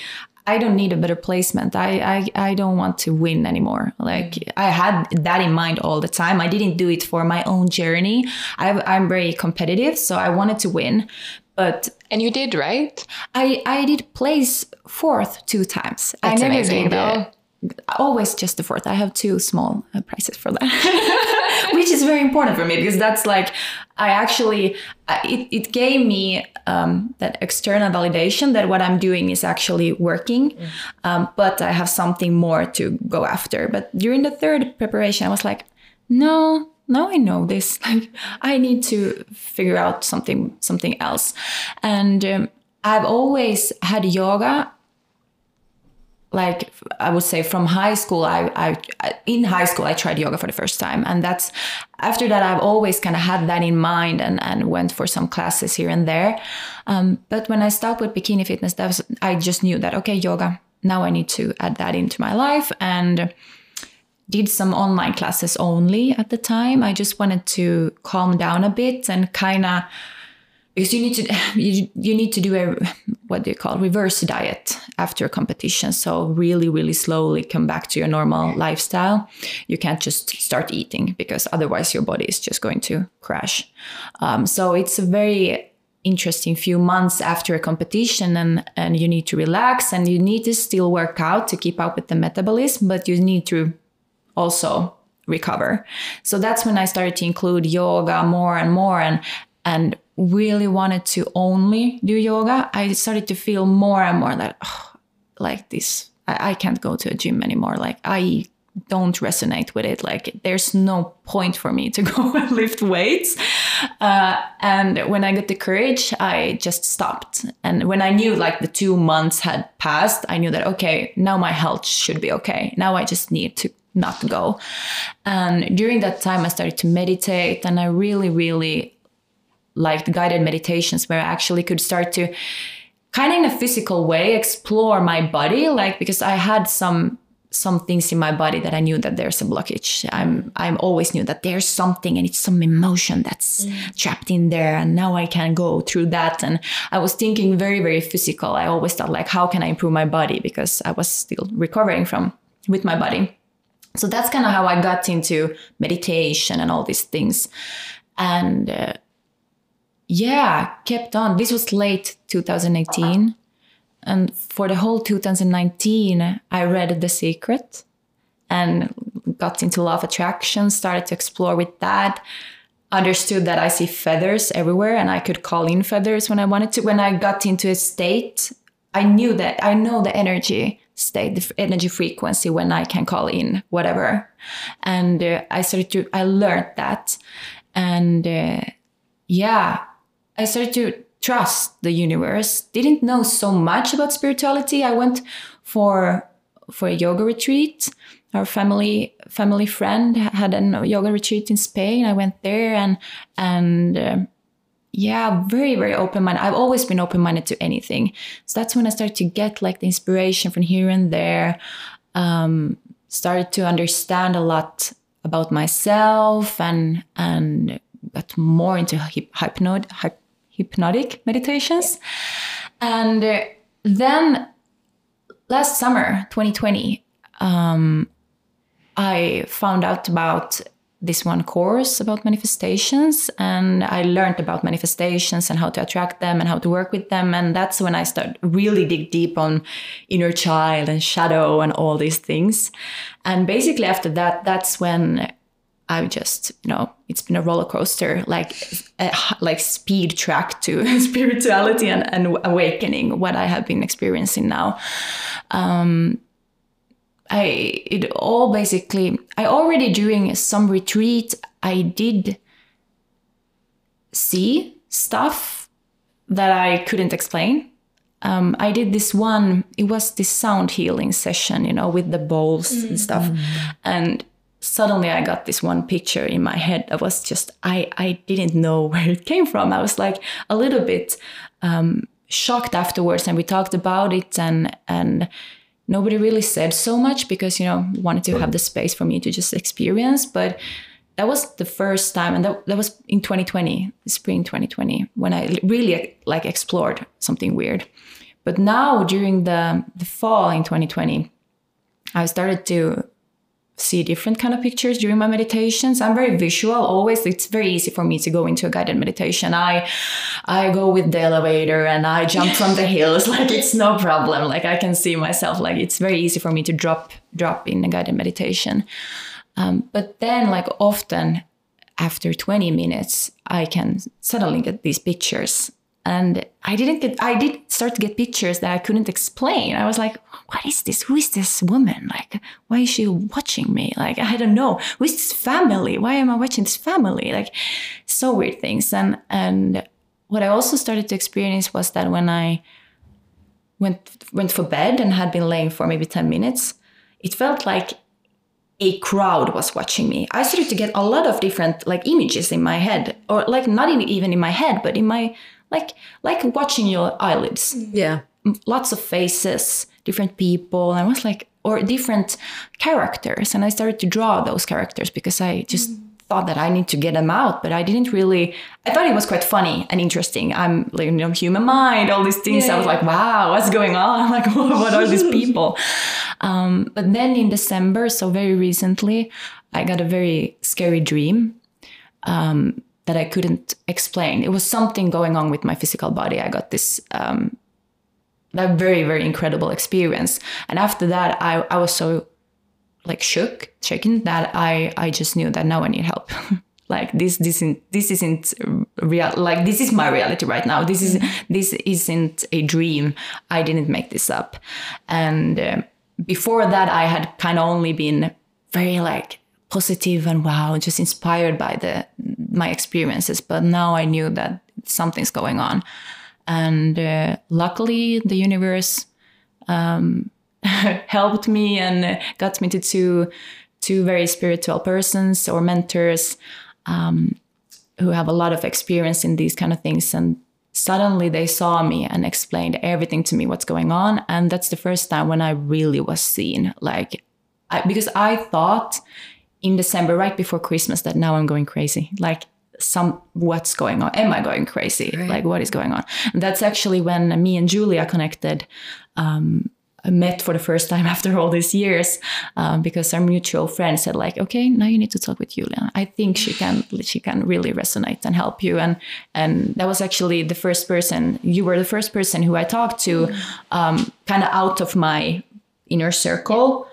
I don't need a better placement. I, I I don't want to win anymore. Like I had that in mind all the time. I didn't do it for my own journey. I, I'm very competitive, so I wanted to win. But And you did, right? I I did place fourth two times. That's I never amazing, did uh, always just the fourth. I have two small uh, prizes for that, which is very important for me because that's like I actually it it gave me um, that external validation that what I'm doing is actually working, um, but I have something more to go after. But during the third preparation, I was like, no, now I know this. Like I need to figure out something something else, and um, I've always had yoga. Like I would say, from high school, I, I in high school I tried yoga for the first time, and that's after that I've always kind of had that in mind and and went for some classes here and there. Um, but when I stopped with bikini fitness, that was I just knew that okay, yoga. Now I need to add that into my life and did some online classes only at the time. I just wanted to calm down a bit and kind of because you need to you, you need to do a what do you call reverse diet after a competition. So really really slowly come back to your normal lifestyle. You can't just start eating because otherwise your body is just going to crash. Um, so it's a very interesting few months after a competition and and you need to relax and you need to still work out to keep up with the metabolism but you need to also recover. So that's when I started to include yoga more and more and and really wanted to only do yoga. I started to feel more and more that oh, like this I, I can't go to a gym anymore. Like I don't resonate with it. Like there's no point for me to go and lift weights. Uh, and when I got the courage, I just stopped. And when I knew like the two months had passed, I knew that okay, now my health should be okay. Now I just need to not go. And during that time, I started to meditate, and I really, really liked guided meditations where I actually could start to kind of in a physical way explore my body, like because I had some some things in my body that I knew that there's a blockage. I'm I'm always knew that there's something and it's some emotion that's mm. trapped in there and now I can go through that and I was thinking very very physical. I always thought like how can I improve my body because I was still recovering from with my body. So that's kind of how I got into meditation and all these things. And uh, yeah, kept on. This was late 2018. And for the whole 2019, I read The Secret and got into law of attraction, started to explore with that. Understood that I see feathers everywhere and I could call in feathers when I wanted to. When I got into a state, I knew that I know the energy state, the energy frequency when I can call in whatever. And uh, I started to, I learned that. And uh, yeah, I started to trust the universe. Didn't know so much about spirituality. I went for for a yoga retreat. Our family family friend had a yoga retreat in Spain. I went there and and uh, yeah, very very open minded. I've always been open minded to anything. So that's when I started to get like the inspiration from here and there. Um, started to understand a lot about myself and and got more into hypnot hypnotic meditations. And uh, then last summer, 2020, um, I found out about this one course about manifestations and I learned about manifestations and how to attract them and how to work with them and that's when I started really dig deep on inner child and shadow and all these things and basically after that that's when I just, you know, it's been a roller coaster, like a, like speed track to spirituality and, and awakening. What I have been experiencing now, um, I it all basically. I already during some retreat, I did see stuff that I couldn't explain. Um, I did this one. It was this sound healing session, you know, with the bowls mm. and stuff, and suddenly I got this one picture in my head that was just I I didn't know where it came from. I was like a little bit um, shocked afterwards, and we talked about it, and and nobody really said so much because you know wanted to have the space for me to just experience, but. That was the first time, and that, that was in 2020, spring 2020, when I really like explored something weird. but now during the the fall in 2020, I started to see different kind of pictures during my meditations. I'm very visual always. It's very easy for me to go into a guided meditation. I i go with the elevator and i jump from the hills. Like it's no problem. Like i can see myself. Like it's very easy for me to drop drop in a guided meditation. Um, but then like often after 20 minutes i can suddenly get these pictures and i didn't get i did start to get pictures that i couldn't explain. I was like what is this? Who is this woman? Like why is she watching me? Like i don't know. Who is this family? Why am i watching this family? Like so weird things. And and what i also started to experience was that when i went went for bed and had been laying for maybe 10 minutes it felt like a crowd was watching me. I started to get a lot of different like images in my head, or like not in, even in my head, but in my like like watching your eyelids. Yeah. Lots of faces, different people. And I was like, or different characters. And I started to draw those characters because I just mm. thought that I need to get them out. But I didn't really, I thought it was quite funny and interesting. I'm like, you know, human mind, all these things. Yeah, I was yeah. like, wow, what's going on? Like, what are these people? Um, but then in December, so very recently, I got a very scary dream. Um, that I couldn't explain. It was something going on with my physical body. I got this um, that very very incredible experience, and after that, I I was so like shook, shaken that I I just knew that now I need help. like this this isn't this isn't real like this is my reality right now this is this isn't a dream i didn't make this up and uh, before that i had kind of only been very like positive and wow, just inspired by the my experiences. But now I knew that something's going on, and uh, luckily the universe um, helped me and got me to two two very spiritual persons or mentors um, who have a lot of experience in these kind of things. And suddenly they saw me and explained everything to me what's going on. And that's the first time when i really was seen like I, because i thought in December, right before Christmas, that now I'm going crazy. Like, some what's going on? Am I going crazy? Right. Like, what is going on? And that's actually when me and Julia connected. Um, met for the first time after all these years um, because our mutual friend said like okay now you need to talk with julia i think she can she can really resonate and help you and and that was actually the first person you were the first person who i talked to um, kind of out of my inner circle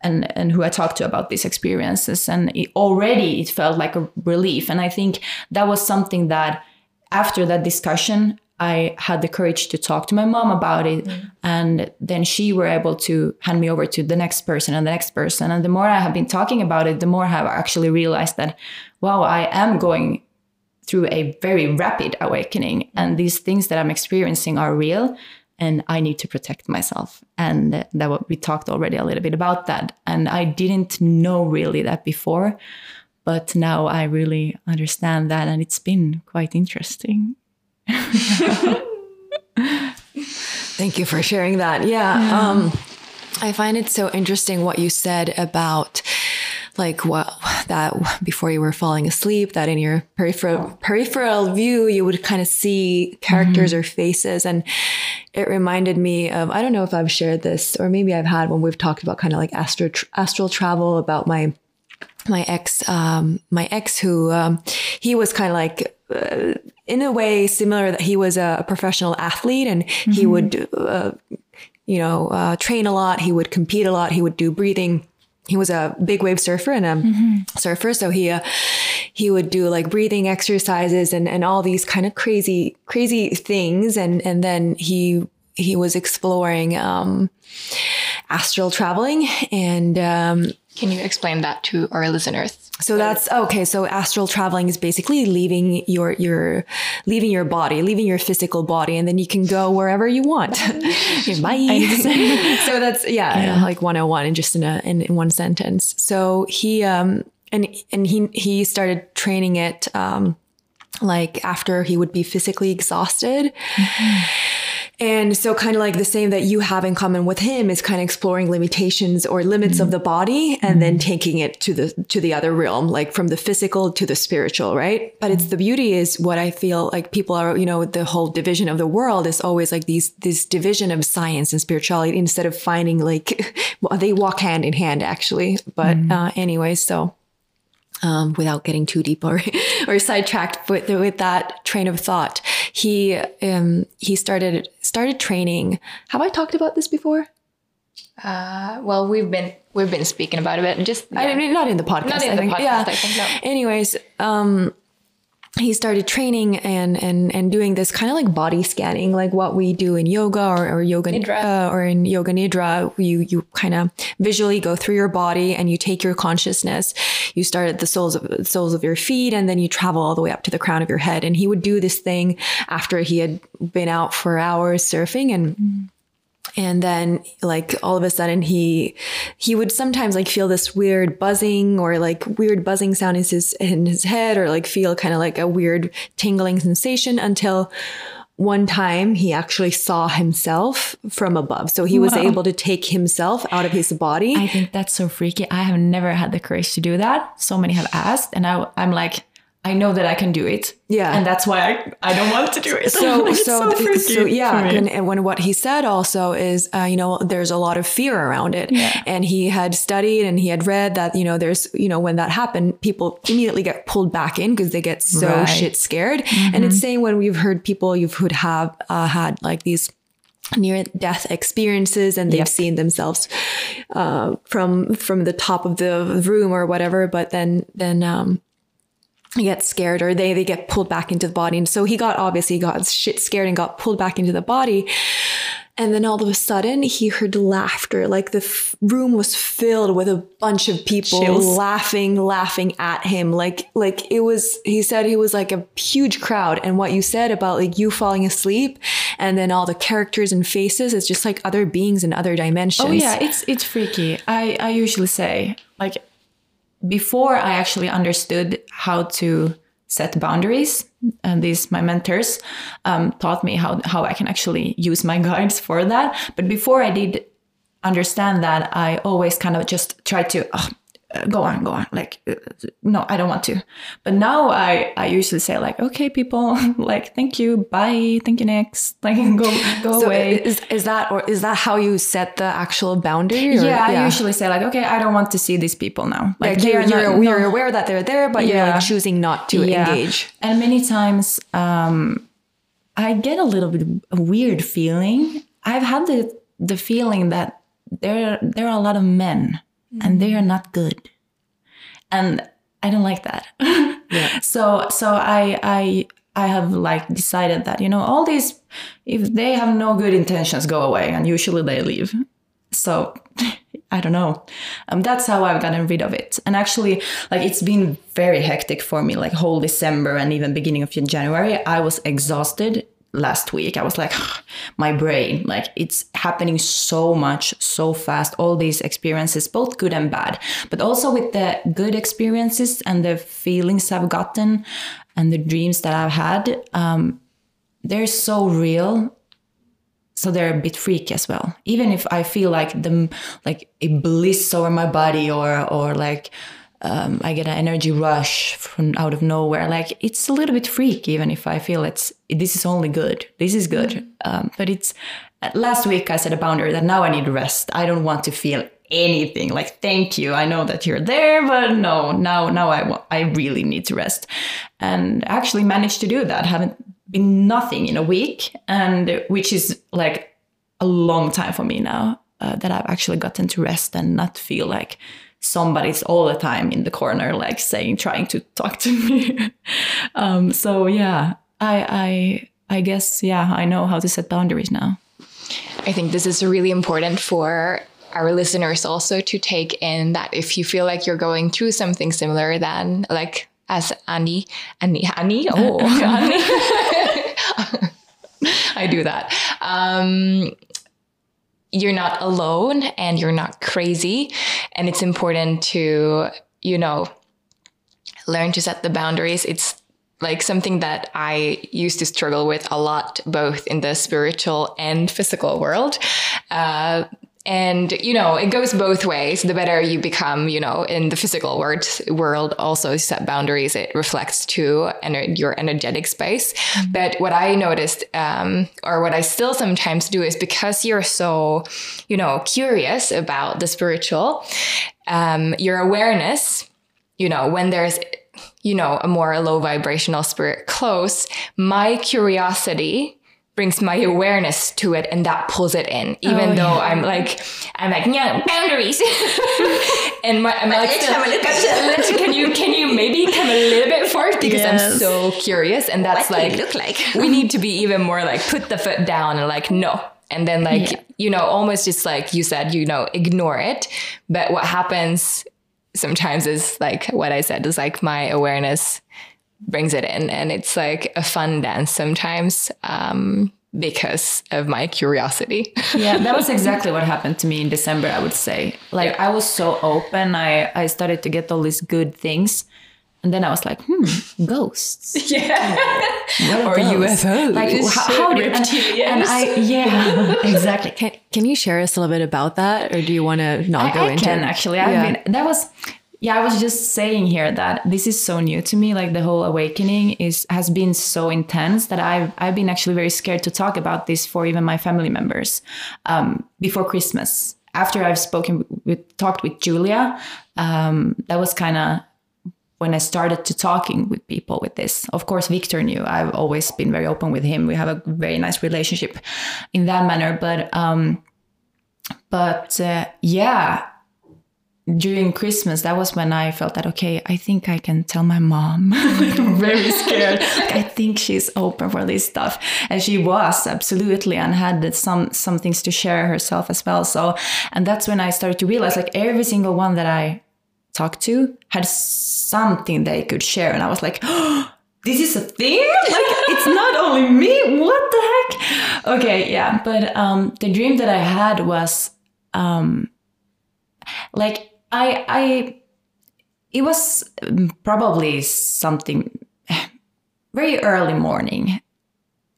and and who I talked to about these experiences, and it, already it felt like a relief. And I think that was something that after that discussion, I had the courage to talk to my mom about it, mm. and then she were able to hand me over to the next person and the next person. And the more I have been talking about it, the more I have actually realized that, wow, I am going through a very rapid awakening, and these things that I'm experiencing are real and I need to protect myself. And that we talked already a little bit about that. And I didn't know really that before, but now I really understand that, and it's been quite interesting. Thank you for sharing that. Yeah, yeah. Um, I find it so interesting what you said about like what that before you were falling asleep that in your peripheral peripheral view you would kind of see characters mm-hmm. or faces and it reminded me of I don't know if I've shared this or maybe I've had when we've talked about kind of like astral astral travel about my my ex um, my ex who um, he was kind of like uh, in a way similar that he was a, professional athlete and mm-hmm. he would uh, you know uh, train a lot he would compete a lot he would do breathing he was a big wave surfer and a mm-hmm. surfer. So he, uh, he would do like breathing exercises and, and all these kind of crazy, crazy things. And, and then he, he was exploring, um, astral traveling and, um, can you explain that to our listeners? So that's okay. So astral traveling is basically leaving your your leaving your body, leaving your physical body, and then you can go wherever you want. Bye. so that's yeah, yeah, like 101 in just in a in, in one sentence. So he um and and he he started training it um like after he would be physically exhausted. Mm-hmm And so, kind of like the same that you have in common with him is kind of exploring limitations or limits mm-hmm. of the body, and mm-hmm. then taking it to the to the other realm, like from the physical to the spiritual, right? But it's the beauty is what I feel like people are, you know, the whole division of the world is always like these this division of science and spirituality instead of finding like well, they walk hand in hand actually. But mm-hmm. uh, anyway, so um, without getting too deep or, or sidetracked with, with that train of thought. He, um, he started, started training. Have I talked about this before? Uh, well, we've been, we've been speaking about it, just, yeah. I mean, not in the podcast. Not in I the think. podcast, yeah. I think, no. Anyways, um, he started training and and and doing this kind of like body scanning, like what we do in yoga or, or yoga nidra. Uh, or in yoga nidra. You you kind of visually go through your body and you take your consciousness. You start at the soles of soles of your feet and then you travel all the way up to the crown of your head. And he would do this thing after he had been out for hours surfing and. Mm and then like all of a sudden he he would sometimes like feel this weird buzzing or like weird buzzing sound in his in his head or like feel kind of like a weird tingling sensation until one time he actually saw himself from above. So he was able to take himself out of his body. I think that's so freaky. I have never had the courage to do that. So many have asked, and I, I'm like, I know that I can do it. Yeah. And that's why I, I don't want to do it. So, so, so, so, yeah. And, and, when what he said also is, uh, you know, there's a lot of fear around it. Yeah. And he had studied and he had read that, you know, there's, you know, when that happened, people immediately get pulled back in because they get so right. shit scared. Mm-hmm. And it's saying when we've heard people you've would have uh, had like these near death experiences and they've yep. seen themselves uh, from from the top of the room or whatever but then then um get scared or they they get pulled back into the body. And so he got obviously got shit scared and got pulled back into the body. And then all of a sudden he heard laughter like the f- room was filled with a bunch of people Chills. laughing laughing at him. Like like it was he said he was like a huge crowd. And what you said about like you falling asleep and then all the characters and faces it's just like other beings in other dimensions. Oh yeah it's it's freaky. I i usually say like before I actually understood how to set boundaries, and these my mentors um, taught me how how I can actually use my guides for that. But before I did understand that, I always kind of just tried to. Uh, go on, go on. Like, uh, no, I don't want to. But now I, I usually say like, okay, people, like, thank you, bye, thank you, next, like, go, go so away. Is, is that or is that how you set the actual boundary? Or, yeah, yeah, I usually say like, okay, I don't want to see these people now. Like, you're, you're, not, you're, aware that they're there, but yeah. you're like choosing not to yeah. engage. And many times, um, I get a little bit a weird feeling. I've had the the feeling that there there are a lot of men and they are not good. And i don't like that. Yeah. so so i i i have like decided that you know all these if they have no good intentions go away and usually they leave. So i don't know. Um, that's how i've gotten rid of it. And actually like it's been very hectic for me like whole december and even beginning of january. I was exhausted last week i was like my brain like it's happening so much so fast all these experiences both good and bad. But also with the good experiences and the feelings i've gotten and the dreams that i've had um, they're so real so they're a bit freaky as well. Even if i feel like the like a bliss over my body or or like um, I get an energy rush from out of nowhere. Like it's a little bit freak, even if I feel it's this is only good. This is good, mm-hmm. um, but it's. Last week I set a boundary that now I need rest. I don't want to feel anything. Like thank you, I know that you're there, but no, now now I I really need to rest, and actually managed to do that. Haven't been nothing in a week, and which is like a long time for me now uh, that I've actually gotten to rest and not feel like somebody's all the time in the corner, like saying, trying to talk to me. um, so yeah, I, I, I guess, yeah, I know how to set boundaries now. I think this is really important for our listeners also to take in that if you feel like you're going through something similar, then like as Anni, Anni, Anni, oh, Anni. I do that. Um, you're not alone and you're not crazy. And it's important to, you know, learn to set the boundaries. It's like something that I used to struggle with a lot, both in the spiritual and physical world. Uh, and you know it goes both ways. The better you become you know in the physical world world also set boundaries. It reflects to ener- your energetic space. Mm-hmm. but what i noticed um, or what i still sometimes do is because you're so you know curious about the spiritual um, your awareness you know when there's you know a more low vibrational spirit close my curiosity brings my awareness to it and that pulls it in even oh, though yeah. i'm like i'm like yeah boundaries and my, i'm like can you can you maybe come a little bit forth because yes. i'm so curious and that's what like look like we need to be even more like put the foot down and like no and then like yeah. you know almost just like you said you know ignore it but what happens sometimes is like what i said is like my awareness brings it in and it's like a fun dance sometimes um, because of my curiosity. yeah, that was exactly what happened to me in December, I would say. Like yeah. I was so open, I, I started to get all these good things. And then I was like, hmm, ghosts. Yeah. or UFOs. Like, how, how did, and, and, I, yeah, exactly. Can, can you share us a little bit about that? Or do you want to not I, go I into can, actually. I yeah. mean, that was, yeah i was just saying here that this is so new to me like the whole awakening is has been so intense that i've i've been actually very scared to talk about this for even my family members um, before christmas after i've spoken with talked with julia um, that was kind of when I started to talking with people with this. Of course, Victor knew. I've always been very open with him. We have a very nice relationship in that manner. But um, but uh, yeah, during Christmas, that was when I felt that okay, I think I can tell my mom. I'm very scared. like, I think she's open for this stuff, and she was absolutely, and had some some things to share herself as well. So, and that's when I started to realize like every single one that I talked to had something they could share, and I was like. Oh, this is a thing like it's not only me what the heck okay yeah but um the dream that i had was um like I I it was mm, probably something very early morning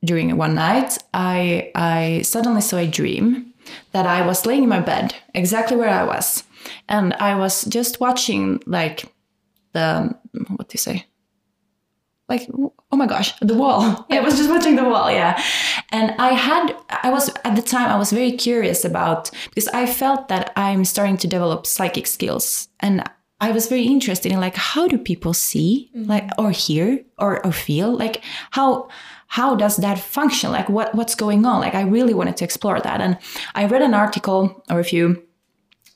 during one night I I suddenly saw a dream that I was laying in my bed exactly where I was. And I was just watching like the what do you say like oh my gosh the wall. Yeah, i was just watching the wall yeah. And i had i was at the time i was very curious about because i felt that i'm starting to develop psychic skills. And i was very interested in like how do people see mm-hmm. like or hear or, or feel? Like how how does that function? Like what what's going on? Like i really wanted to explore that. And i read an article or a few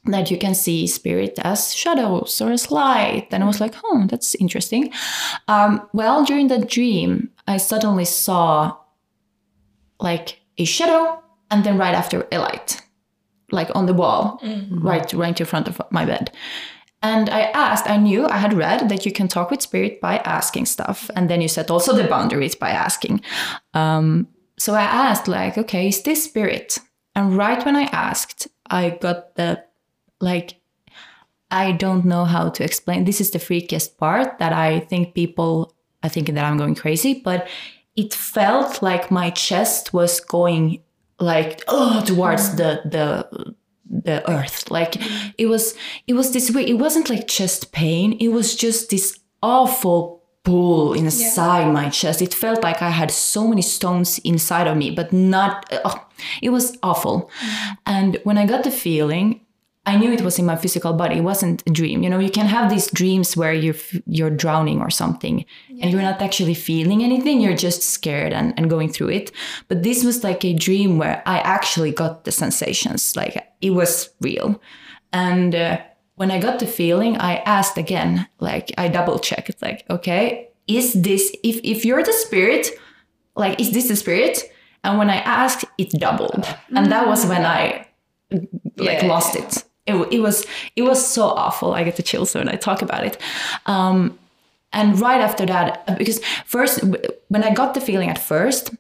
that you can see spirit as shadows or as light. And I was like, oh, that's interesting. Um, well, during the dream, I suddenly saw like a shadow and then right after a light, like on the wall, mm-hmm. right, right in front of my bed. And I asked, I knew I had read that you can talk with spirit by asking stuff. And then you set also the boundaries by asking. Um, so I asked, like, okay, is this spirit? And right when I asked, I got the like I don't know how to explain. This is the freakiest part that I think people are thinking that I'm going crazy, but it felt like my chest was going like oh towards the the the earth. Like it was it was this way. It wasn't like chest pain. It was just this awful pull inside yeah. my chest. It felt like I had so many stones inside of me, but not. Oh, it was awful. And when I got the feeling, I knew it was in my physical body. It wasn't a dream. You know, you can have these dreams where you're you're drowning or something, yeah. and you're not actually feeling anything. You're just scared and, and going through it. But this was like a dream where I actually got the sensations. Like it was real. And uh, when I got the feeling, I asked again. Like I double checked. It's like, okay, is this if if you're the spirit? Like, is this the spirit? And when I asked, it doubled, and that was when I like yeah. lost it it, it was it was so awful. I get the chills when I talk about it. Um, and right after that, uh, because first when I got the feeling at first,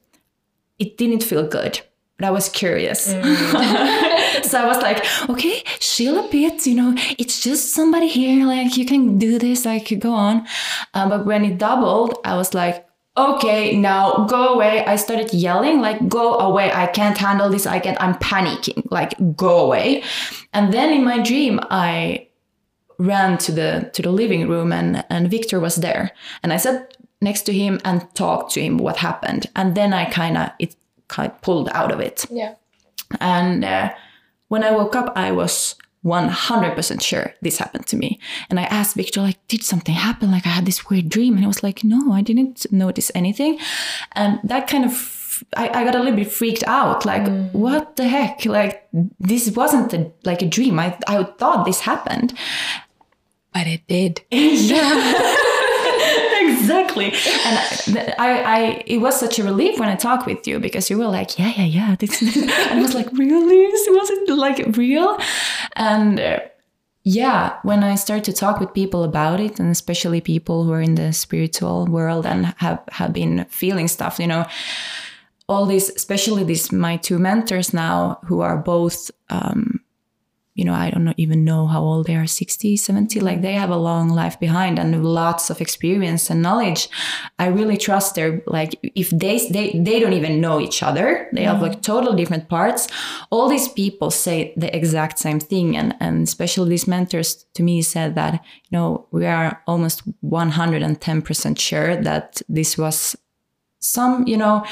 it didn't feel good. but I was curious. so I was like, okay, chill a bit, you know, it's just somebody here, like you can do this, like go on. Um, but when it doubled, I was like, okay, now go away. I started yelling, like, go away. I can't handle this. I can't, I'm panicking, like, go away. And then in my dream, I ran to the to the living room and and Victor was there. And I sat next to him and talked to him what happened. And then I kind of it kind of pulled out of it. Yeah. And uh, when I woke up, I was 100% sure this happened to me. And I asked Victor, like, did something happen? Like, I had this weird dream. And he was like, no, I didn't notice anything. And that kind of, I, I got a little bit freaked out. Like, mm. what the heck? Like, this wasn't a, like a dream. I, I thought this happened. But it did. Yeah. exactly. And I, I, it was such a relief when I talked with you because you were like, yeah, yeah, yeah. This, and I was like, really? This Was it like real? And uh, yeah, when I start to talk with people about it, and especially people who are in the spiritual world and have, have been feeling stuff, you know, all these, especially these, my two mentors now who are both, um, you know, I don't know, even know how old they are 60, 70. Like they have a long life behind and lots of experience and knowledge. I really trust their, like, if they, they, they don't even know each other, they have like mm-hmm. totally different parts. All these people say the exact same thing. And, and especially these mentors to me said that, you know, we are almost 110% sure that this was some, you know,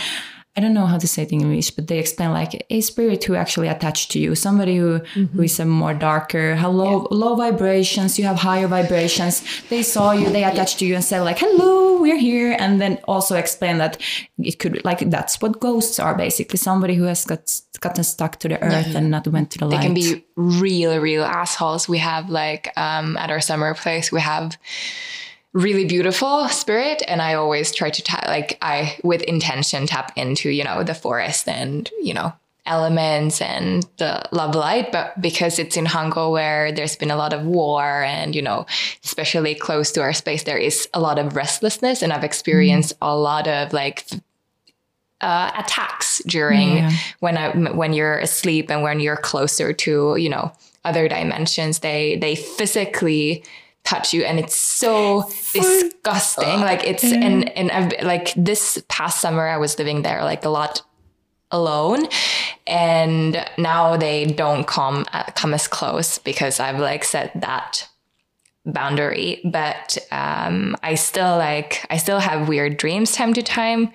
I don't know how to say it in English, but they explain like a spirit who actually attached to you, somebody who, who is a more darker, have low low vibrations, you have higher vibrations. They saw you, they attached to you and said like, "Hello, we're here," and then also explain that it could like that's what ghosts are basically, somebody who has got gotten stuck to the earth and not went to the They light. can be real, real assholes. We have like um, at our summer place, we have really beautiful spirit, and I always try to tap like I with intention tap into you know the forest and you know elements and the love light but because it's in Hango where there's been a lot of war and you know especially close to our space there is a lot of restlessness and I've experienced a lot of like uh, attacks during Yeah. when I when you're asleep and when you're closer to you know other dimensions they they physically touch you and it's so disgusting. Like it's and and I've like this past summer I was living there like a lot alone and now they don't come uh, come as close because I've like set that boundary. But um I still like I still have weird dreams time to time.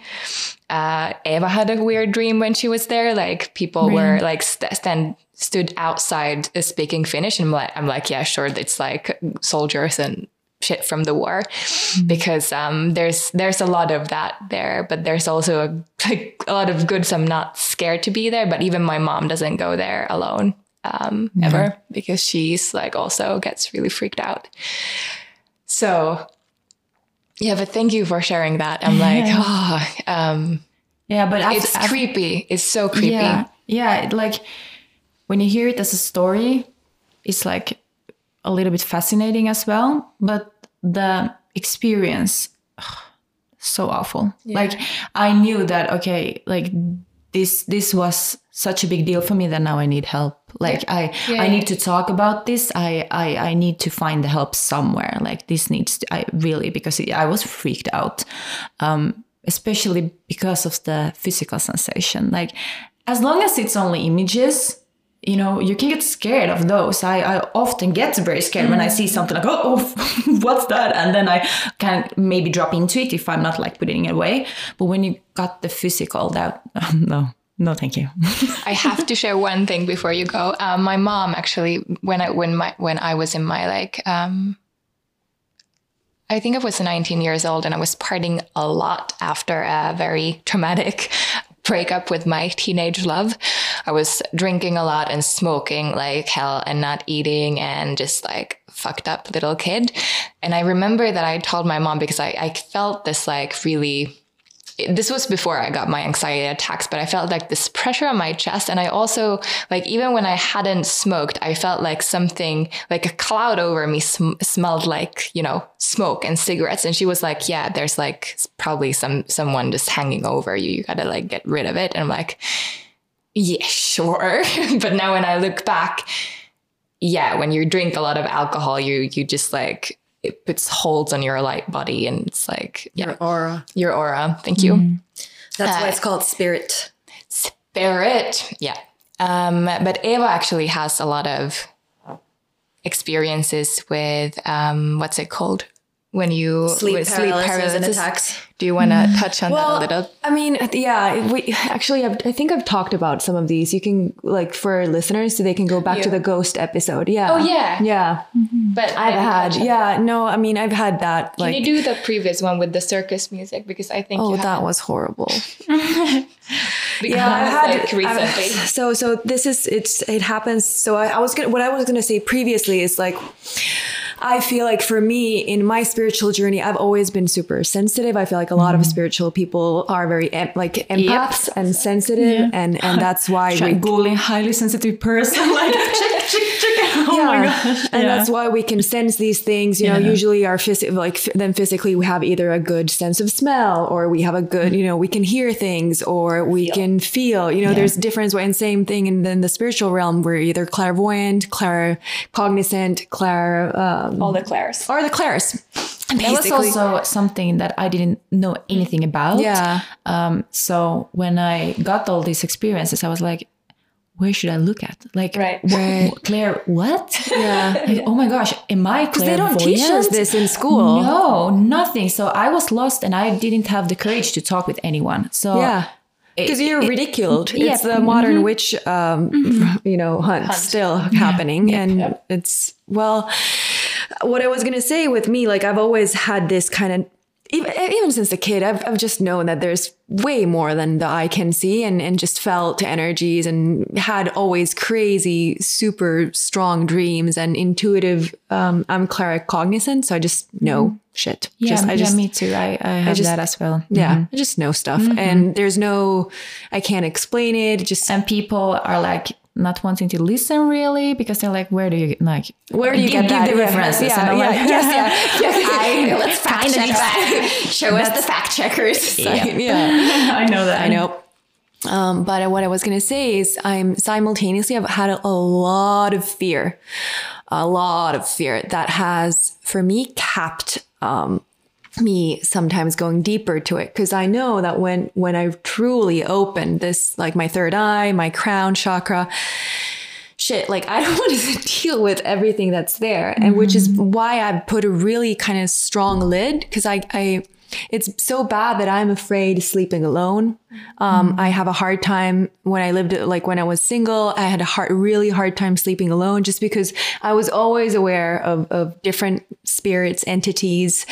Uh Eva had a weird dream when she was there. Like people were like st- stand stood outside speaking Finnish and I'm like, I'm like yeah sure. It's like soldiers and shit from the war because um there's there's a lot of that there but there's also a, like a lot of good so I'm not scared to be there but even my mom doesn't go there alone um ever because she's like also gets really freaked out. So yeah but thank you for sharing that. I'm like oh um yeah, but after, it's after- creepy. It's so creepy. Yeah, yeah. Like when you hear it as a story, it's like a little bit fascinating as well. But the experience, so awful. Like I knew that okay, like this this was such a big deal for me that now I need help. Like I Yeah, I yeah. need to talk about this. I I I need to find the help somewhere. Like this needs to, I really because I was freaked out. Um especially because of the physical sensation. Like as long as it's only images, you know, you can get scared of those. I, I often get very scared when I see something like, oh, oh what's that? And then I can maybe drop into it if I'm not like putting it away. But when you got the physical, that no, no, thank you. I have to share one thing before you go. Um, my mom actually, when I when my when I was in my like, um, I think I was 19 years old, and I was partying a lot after a very traumatic breakup with my teenage love. I was drinking a lot and smoking like hell, and not eating, and just like fucked up little kid. And I remember that I told my mom because I, I felt this like really this was before I got my anxiety attacks, but I felt like this pressure on my chest. And I also, like, even when I hadn't smoked, I felt like something, like a cloud over me sm- smelled like, you know, smoke and cigarettes. And she was like, yeah, there's like probably some, someone just hanging over you. You gotta like get rid of it. And I'm like, yeah, sure. but now when I look back, yeah, when you drink a lot of alcohol, you you just like it puts holds on your light body and it's like yeah, Your aura. your aura. Thank you. That's why Uh, it's called spirit. Spirit. Yeah. Um, but Eva actually has a lot of experiences with um, what's it called? When you Sleep with paralysis and attacks. Do you want to mm. touch on that a little? I mean, yeah, we actually, I've, I think I've talked about some of these. You can, like, for listeners, so they can go back to the ghost episode. Yeah. Oh, yeah. Yeah. Mm-hmm. But I've had, yeah, no, I mean, I've had that. Can Like, you do the previous one with the circus music? Because I think oh, that was horrible. Yeah, I've had like I've- so so this is it's it happens. So I, I was gonna what I was gonna say previously is like I feel like for me in my spiritual journey, I've always been super sensitive. I feel like a lot of mm-hmm. spiritual people are very em- like empaths and sensitive, and and that's why Googling highly sensitive person. Like, check, check, check. Oh and Yeah. that's why we can sense these things. You know, Yeah. usually our phys- like f- then physically we have either a good sense of smell, or we have a good, you know, we can hear things, or we can feel. You know, there's difference. And same thing in, in the spiritual realm, we're either clairvoyant, claircognizant, clair, um, All the clairs or the clairs. That was also something that I didn't know anything about. Yeah. Um, so when I got all these experiences, I was like, where should I look at? Like, Right. wh- wh- Claire, what? Yeah. Like, oh my gosh, am I Because they don't teach us this in school. No, nothing. So I was lost and I didn't have the courage to talk with anyone. So Yeah. Because you're it- ridiculed. yeah, It's the modern witch, um, you know, hunt, still happening, and it's well. What I was gonna say with me, like I've always had this kind of. Even, even since a kid, I've, I've just known that there's way more than the eye can see and, and just felt energies and had always crazy, super strong dreams and intuitive. Um, I'm claircognizant, so I just know mm-hmm. shit. yeah, just, I yeah, just, me too. I, I have just- that as well. yeah, mm-hmm. I just know stuff. Mm-hmm. And there's no, I can't explain it. Just And people are like not wanting to listen really because they're like, where do you like? Where do you give, get that? Give the references. yeah, and I'm yeah, like, yes, yeah, yes. I, let's fact check that. Show us the fact checkers. yeah. yeah. I know that. I know. Um, but what I was going to say is I'm simultaneously, I've had a, a lot of fear, a lot of fear that has, for me, capped, um, me sometimes going deeper to it because I know that when when I truly open this like my third eye, my crown chakra, shit, like I don't want to deal with everything that's there. And which is mm-hmm. why I put a really kind of strong lid because I, I, it's so bad that I'm afraid sleeping alone. Um, I have a hard time when I lived, like when I was single, I had a hard, really hard time sleeping alone just because I was always aware of, of different spirits, entities,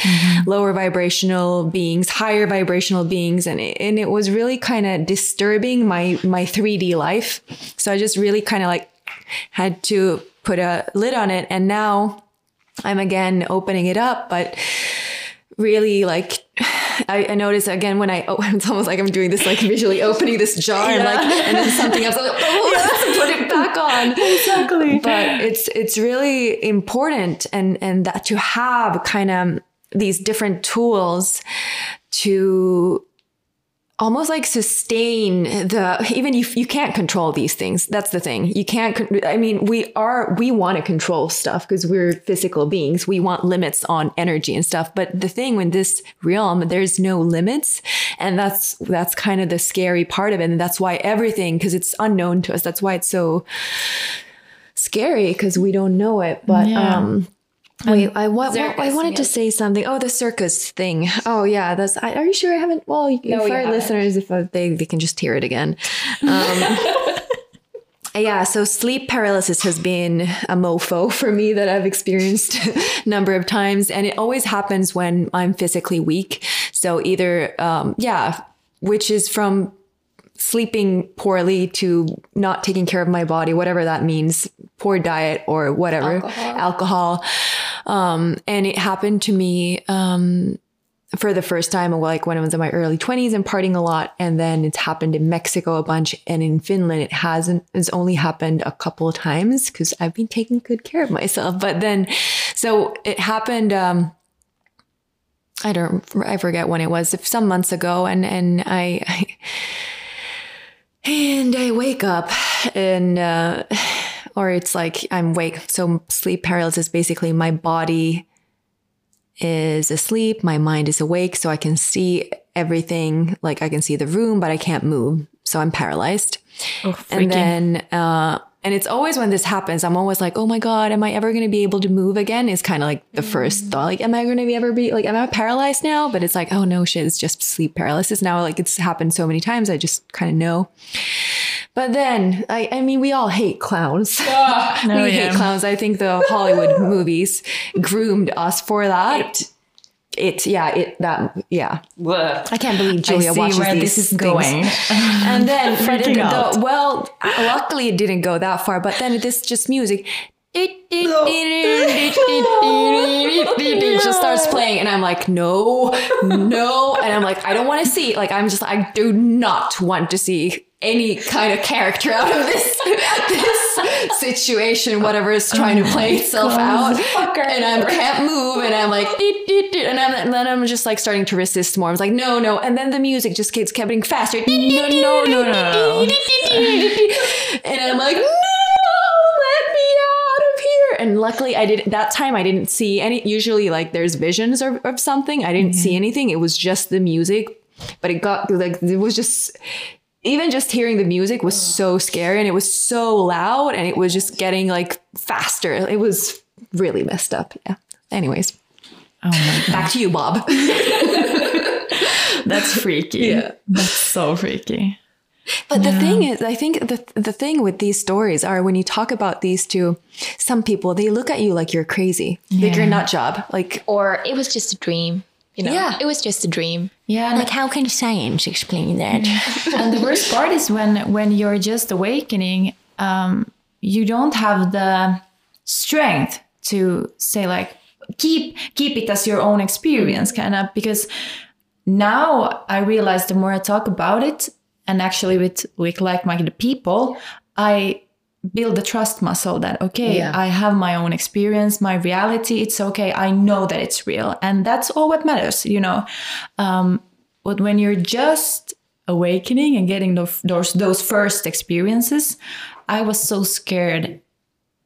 lower vibrational beings, higher vibrational beings. And it, and it was really kind of disturbing my, my 3D life. So I just really kind of like, had to put a lid on it. And now I'm again opening it up, but really like I, I notice again when I oh, it's almost like I'm doing this like visually opening this jar and like and then something else I'm like, oh, let's put it back on. Exactly. but it's it's really important and and that to have kind of these different tools to almost like sustain the even you you can't control these things that's the thing. You can't i mean we are we want to control stuff because we're physical beings. We want limits on energy and stuff. But the thing with this realm there's no limits and that's that's kind of the scary part of it. And that's why everything because it's unknown to us. That's why it's so scary because we don't know it. But Yeah. um Wait, I, what, I wanted to say something. Oh, the circus thing. Oh, yeah. That's. I, are you sure I haven't? Well, No, for our listeners, if uh, they they can just hear it again. Um, yeah. So sleep paralysis has been a mofo for me that I've experienced a number of times, and it always happens when I'm physically weak. So either, um, yeah, which is from sleeping poorly to not taking care of my body, whatever that means, poor diet or whatever, Alcohol. alcohol. Um, and it happened to me um, for the first time, like when I was in my early 20s and partying a lot. And then it's happened in Mexico a bunch. And in Finland, it hasn't, it's only happened a couple of times because I've been taking good care of myself. But then, so it happened. Um, I don't, I forget when it was, some months ago. And, and I, I And I wake up and, uh, or it's like I'm wake. So sleep paralysis, is basically my body is asleep, my mind is awake, so I can see everything. Like I can see the room, but I can't move. So I'm paralyzed. Oh, and then, uh, and it's always when this happens, I'm always like, oh my God, am I ever going to be able to move again? Is kind of like the first mm. thought. Like, am I going to be ever be like, am I paralyzed now? But it's like, oh no, shit, it's just sleep paralysis. Now, like, it's happened so many times. I just kind of know. But then, I, I mean, we all hate clowns. we oh, yeah. hate clowns. I think the Hollywood movies groomed us for that. It, yeah, it, that, yeah. I can't believe Julia I see watches where these this is going. And then, but it Freaking didn't out. go, well, luckily it didn't go that far, but then this just music. It just starts playing, and I'm like, no, no. And I'm like, I don't want to see, like, I'm just, I do not want to see any kind of character out of this, this situation, whatever is trying to play itself out. And I can't move, and I'm like, and, I'm, and then I'm just like starting to resist more. I was like, no, no. And then the music just keeps getting faster. no, no, no, no. And I'm like, no, And luckily, I did that time. I didn't see any. Usually, like there's visions of, of something. I didn't see mm-hmm. anything. It was just the music. But it got like it was just even just hearing the music was so scary, and it was so loud, and it was just getting like faster. It was really messed up. Yeah. Anyways, Oh back to you, Bob. that's freaky. Yeah. That's so freaky. But the thing is, I think the the thing with these stories are when you talk about these to some people, they look at you like you're crazy, like you're a nut job, like Or it was just a dream. You know, Yeah. it was just a dream. Yeah, and, how can science explain that? and the worst part is when when you're just awakening, um, you don't have the strength to say like keep keep it as your own experience, kind of because now I realize the more I talk about it, and actually with with like-minded people, I build the trust muscle that okay, Yeah. I have my own experience, my reality. It's okay. I know that it's real, and that's all what matters. You know, um, but when you're just awakening and getting those those, those first experiences, I was so scared,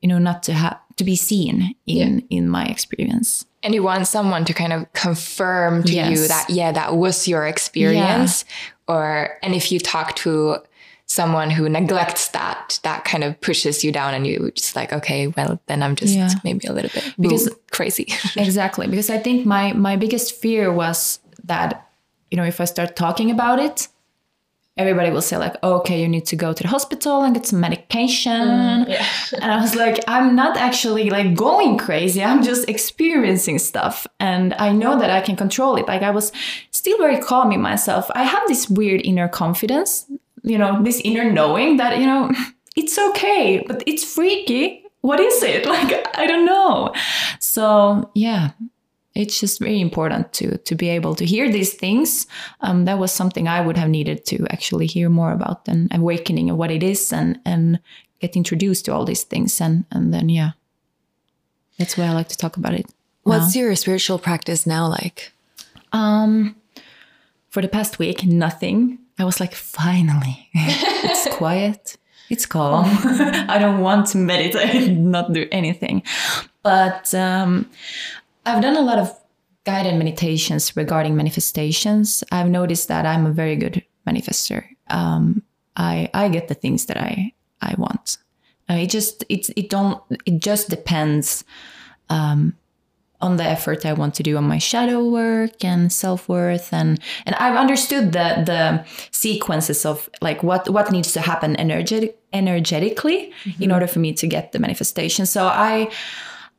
you know, not to have to be seen in in my experience. And you want someone to kind of confirm to you that, yeah, that was your experience. Or, and if you talk to someone who neglects that, that kind of pushes you down and you just like, okay, well, then I'm just Yeah. maybe a little bit Because- crazy. exactly because i think my my biggest fear was that you know if i start talking about it everybody will say like oh, okay you need to go to the hospital and get some medication. Mm, yeah, and i was like i'm not actually like going crazy. I'm just experiencing stuff and i know that i can control it. Like i was still very calm in myself. I have this weird inner confidence you know this inner knowing that you know it's okay but it's freaky. What is it? Like i don't know. So yeah it's just very important to to be able to hear these things. Um, that was something i would have needed to actually hear more about and awakening and what it is and and get introduced to all these things and and then yeah. That's why i like to talk about it What's your spiritual practice now like? um for the past week nothing. I was like finally. It's quiet. It's calm. I don't want to meditate not do anything. But um i've done a lot of guided meditations regarding manifestations. I've noticed that i'm a very good manifester. Um i i get the things that i i want. Uh, it just it's it don't it just depends on the effort I want to do on my shadow work and self worth and and I've understood the the sequences of like what what needs to happen energetic energetically in order for me to get the manifestation. So I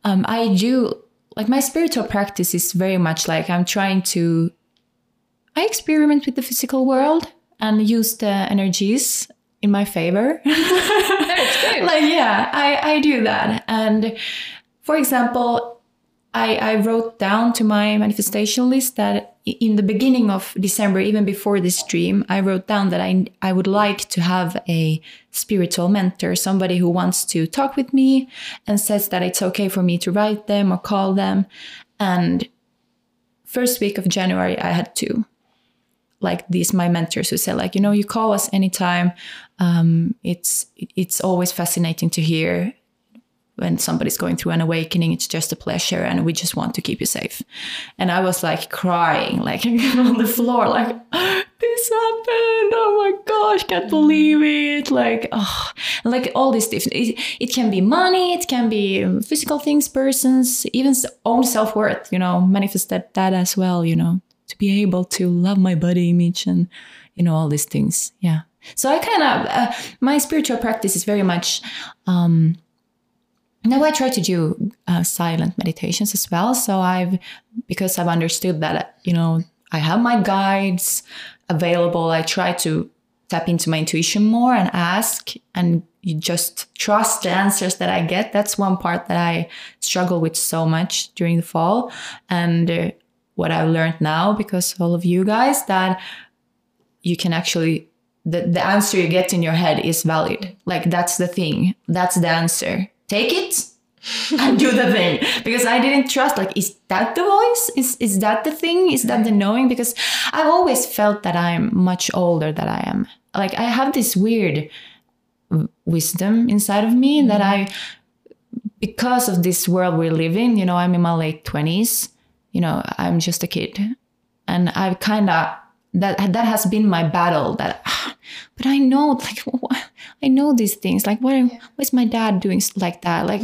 um I do like my spiritual practice is very much like I'm trying to I experiment with the physical world and use the energies in my favor. like yeah, I I do that and for example I, I wrote down to my manifestation list that in the beginning of December, even before this dream, I wrote down that I, I would like to have a spiritual mentor, somebody who wants to talk with me and says that it's okay for me to write them or call them. And first week of January, I had two. like these my mentors who said like you know you call us anytime um, it's it's always fascinating to hear when somebody's going through an awakening it's just a pleasure and we just want to keep you safe. And i was like crying like on the floor like this happened. Oh my gosh can't believe it. Like oh like all these different it, it can be money it can be physical things persons even own self-worth you know manifest that, that as well you know to be able to love my body image and you know all these things. Yeah. So i kind of uh, my spiritual practice is very much um now I try to do uh, silent meditations as well. So I've because I've understood that you know I have my guides available. I try to tap into my intuition more and ask and you just trust the answers that I get. That's one part that I struggle with so much during the fall. And uh, what I've learned now, because all of you guys, that you can actually the, the answer you get in your head is valid. Like that's the thing. That's the answer. Take it and do the thing. Because I didn't trust, like, is that the voice? Is is that the thing? Is that the knowing? Because I've always felt that I'm much older than I am. Like I have this weird wisdom inside of me mm-hmm. that I because of this world we live in, you know, I'm in my late twenties, you know, I'm just a kid. And I've kind of that that has been my battle that but i know like i know these things like what what's my dad doing like that like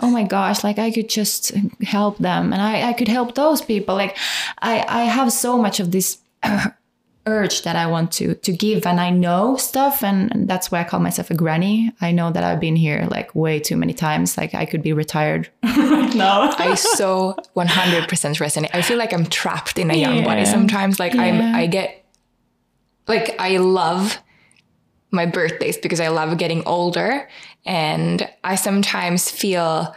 oh my gosh like i could just help them and i i could help those people like i i have so much of this urge that I want to to give and I know stuff and, that's why I call myself a granny. I know that I've been here like way too many times. Like I could be retired right now. I so 100% resonate. I feel like I'm trapped in a young body sometimes. Like I'm, I get, like I love my birthdays because I love getting older, and I sometimes feel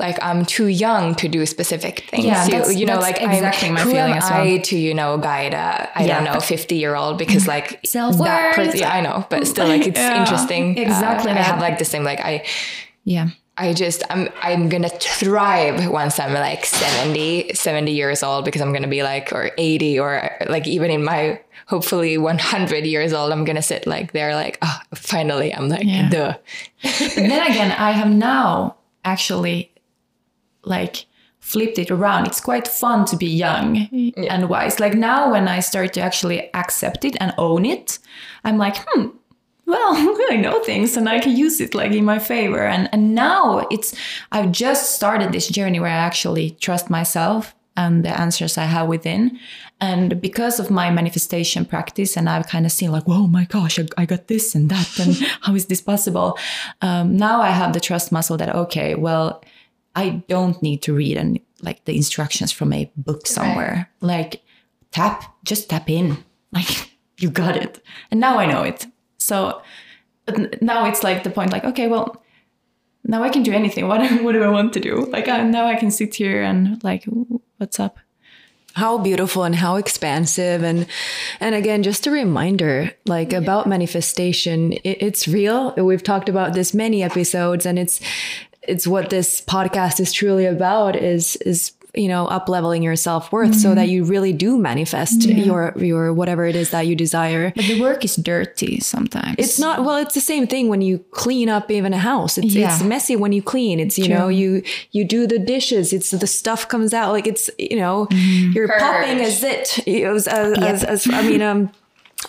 like I'm too young to do specific things. Yeah, you, that's- you know, like exactly I'm, my who feeling am as well. I to you know guide a I Yeah. don't know 50 year old because like Self-worth. that. Yeah, I know, but still like it's Yeah, interesting. exactly Uh, I have like the same like I. yeah. I just I'm I'm gonna thrive once I'm like 70 70 years old because I'm gonna be like or 80 or like even in my hopefully 100 years old I'm gonna sit like there like oh finally I'm like Yeah. duh But then again, I have now actually like flipped it around. It's quite fun to be young and wise. Like now, when I start to actually accept it and own it, I'm like, hmm, well, I know things and I can use it like in my favor. And and now it's I've just started this journey where I actually trust myself and the answers I have within. And because of my manifestation practice, and I've kind of seen like, whoa, my gosh, I, I got this and that, and how is this possible? Um, now I have the trust muscle that okay, well, I don't need to read and like the instructions from a book somewhere. Like tap, just tap in. Like you got it. And now I know it. So but now it's like the point like, okay, well, now I can do anything. What, what do I want to do? Like I, now I can sit here and like, what's up? How beautiful and how expansive. And and again just a reminder like about manifestation it, it's real. We've talked about this many episodes and it's it's what this podcast is truly about is is you know up leveling your self-worth so that you really do manifest your your whatever it is that you desire. But the work is dirty sometimes. it's not well it's the same thing when you clean up even a house. It's, Yeah. it's messy when you clean. It's you know you you do the dishes. It's the stuff comes out. Like it's you know you're popping a zit it was as, as, as i mean um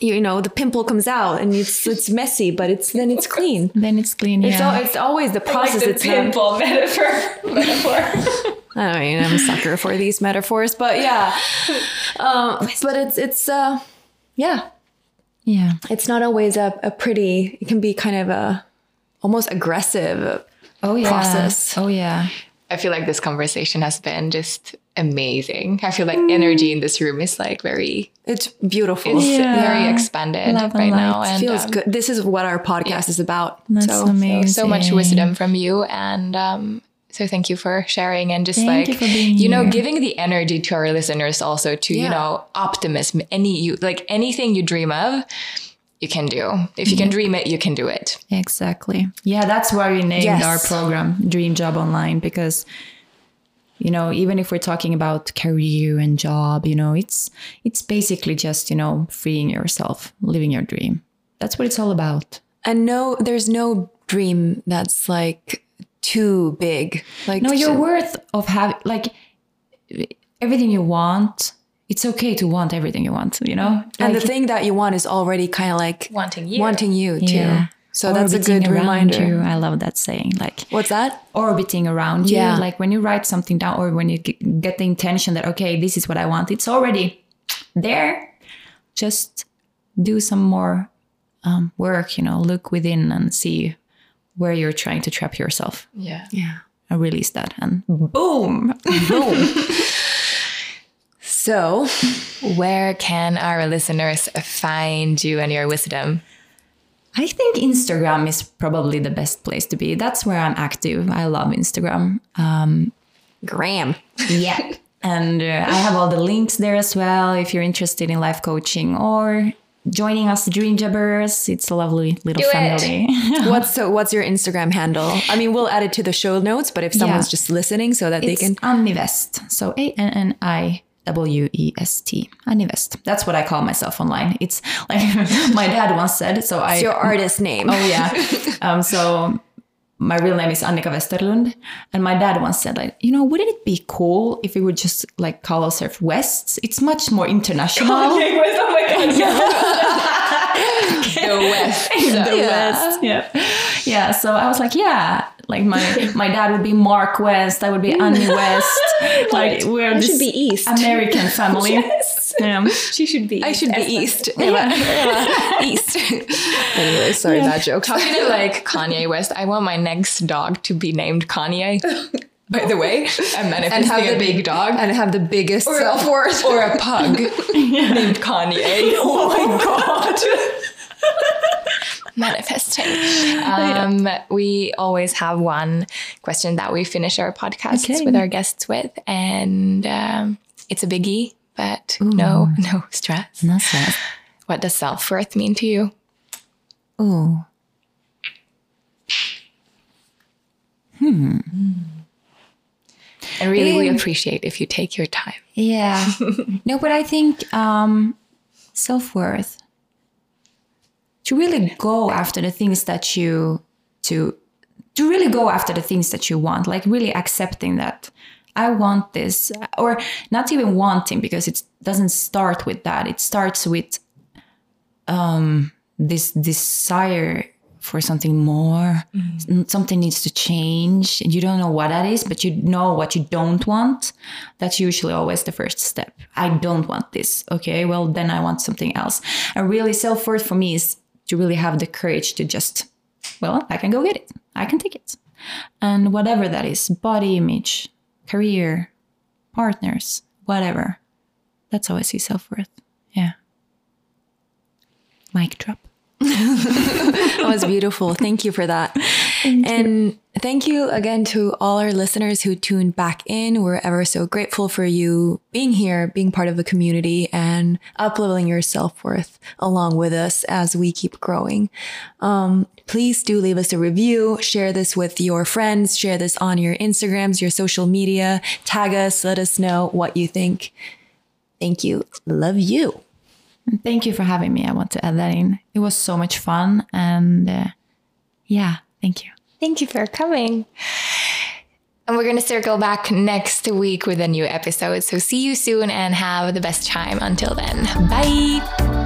you know the pimple comes out and it's it's messy but it's then it's clean. Then it's clean. it's, yeah. al- it's always the process. it's not, metaphor metaphor I mean, I'm a sucker for these metaphors, but yeah. Um, but it's it's uh, yeah, yeah. it's not always a, a pretty. It can be kind of a almost aggressive Oh yeah. process. Oh yeah. I feel like this conversation has been just amazing I feel like energy in this room is like very It's beautiful. it's Yeah. very expanded Love and right now light. and feels um, good. This is what our podcast is about. That's so amazing. so much wisdom from you and um so thank you for sharing and just Thank like you you know here. giving the energy to our listeners also to you know optimism any you like anything you dream of you can do if you can dream it you can do it Exactly. Yeah, that's why we named Yes. our program Dream Job Online because you know even if we're talking about career and job you know it's it's basically just you know freeing yourself living your dream that's what it's all about And no, there's no dream that's like too big. Like no you're to- worth of having like everything you want it's okay to want everything you want you know and Like, the thing that you want is already kind of like Wanting you. wanting you too. Yeah. So that's a good reminder. you. i love that saying like What's that? orbiting around you. Yeah. Like when you write something down or when you get the intention that, okay, this is what I want, it's already there. Just do some more um, work, you know, look within and see where you're trying to trap yourself Yeah. Yeah. and release that. And boom. Boom. so Where can our listeners find you and your wisdom? I think Instagram is probably the best place to be. That's where I'm active. I love Instagram. Graham. Yeah. And uh, I have all the links there as well if you're interested in life coaching or joining us, Dream Jobbers. It's a lovely little Do family. What's so what's your Instagram handle? I mean, we'll add it to the show notes, but if someone's Yeah. just listening so that they can Anniwest. So A N N I W E S T. Anniwest. That's what I call myself online. It's like my dad once said. So I. Your artist name. Oh yeah. um, so my real name is Annika Westerlund, and my dad once said, like, you know, wouldn't it be cool if we would just like call ourselves Wests? It's much more international. The West. the West. Yeah. Yeah. So I was like, yeah. Like my my dad would be Mark West, I would be Anni West. Like we're I this should be East. American family. Yeah. She should be. I should be East. Eva. Eva. East. anyway, sorry, bad jokes. Talking to like Kanye West, I want my next dog to be named Kanye. By the way, I'm manifesting a big dog. and have the biggest self worth. or a pug named Kanye. Oh my god. Manifesting. Um, we always have one question that we finish our podcasts Okay. with our guests with, and um, it's a biggie, but no, no stress. No stress. What does self worth mean to you? Oh. And really, we appreciate if you take your time. Yeah. no, but I think um, self worth to really go after the things that you to to really go after the things that you want, like really accepting that I want this, or not even wanting because it doesn't start with that. It starts with um, this desire for something more. S- Something needs to change. and You don't know what that is, but you know what you don't want. That's usually always the first step. I don't want this. Okay, well, then I want something else. And really, self worth for me is to really have the courage to just, well, I can go get it. I can take it. And whatever that is body image, career, partners, whatever. That's how I see self worth. Yeah. Mic drop. That was beautiful. Thank you for that. And thank you again to all our listeners who tuned back in. We're ever so grateful for you being here, being part of the community, and upleveling your self worth along with us as we keep growing. Um, please do leave us a review, share this with your friends, share this on your Instagrams, your social media, tag us, let us know what you think. Thank you. Love you. And Thank you for having me. I want to add that in. It was so much fun. And uh, yeah, thank you. Thank you for coming. And we're going to circle back next week with a new episode. So see you soon and have the best time until then. Bye.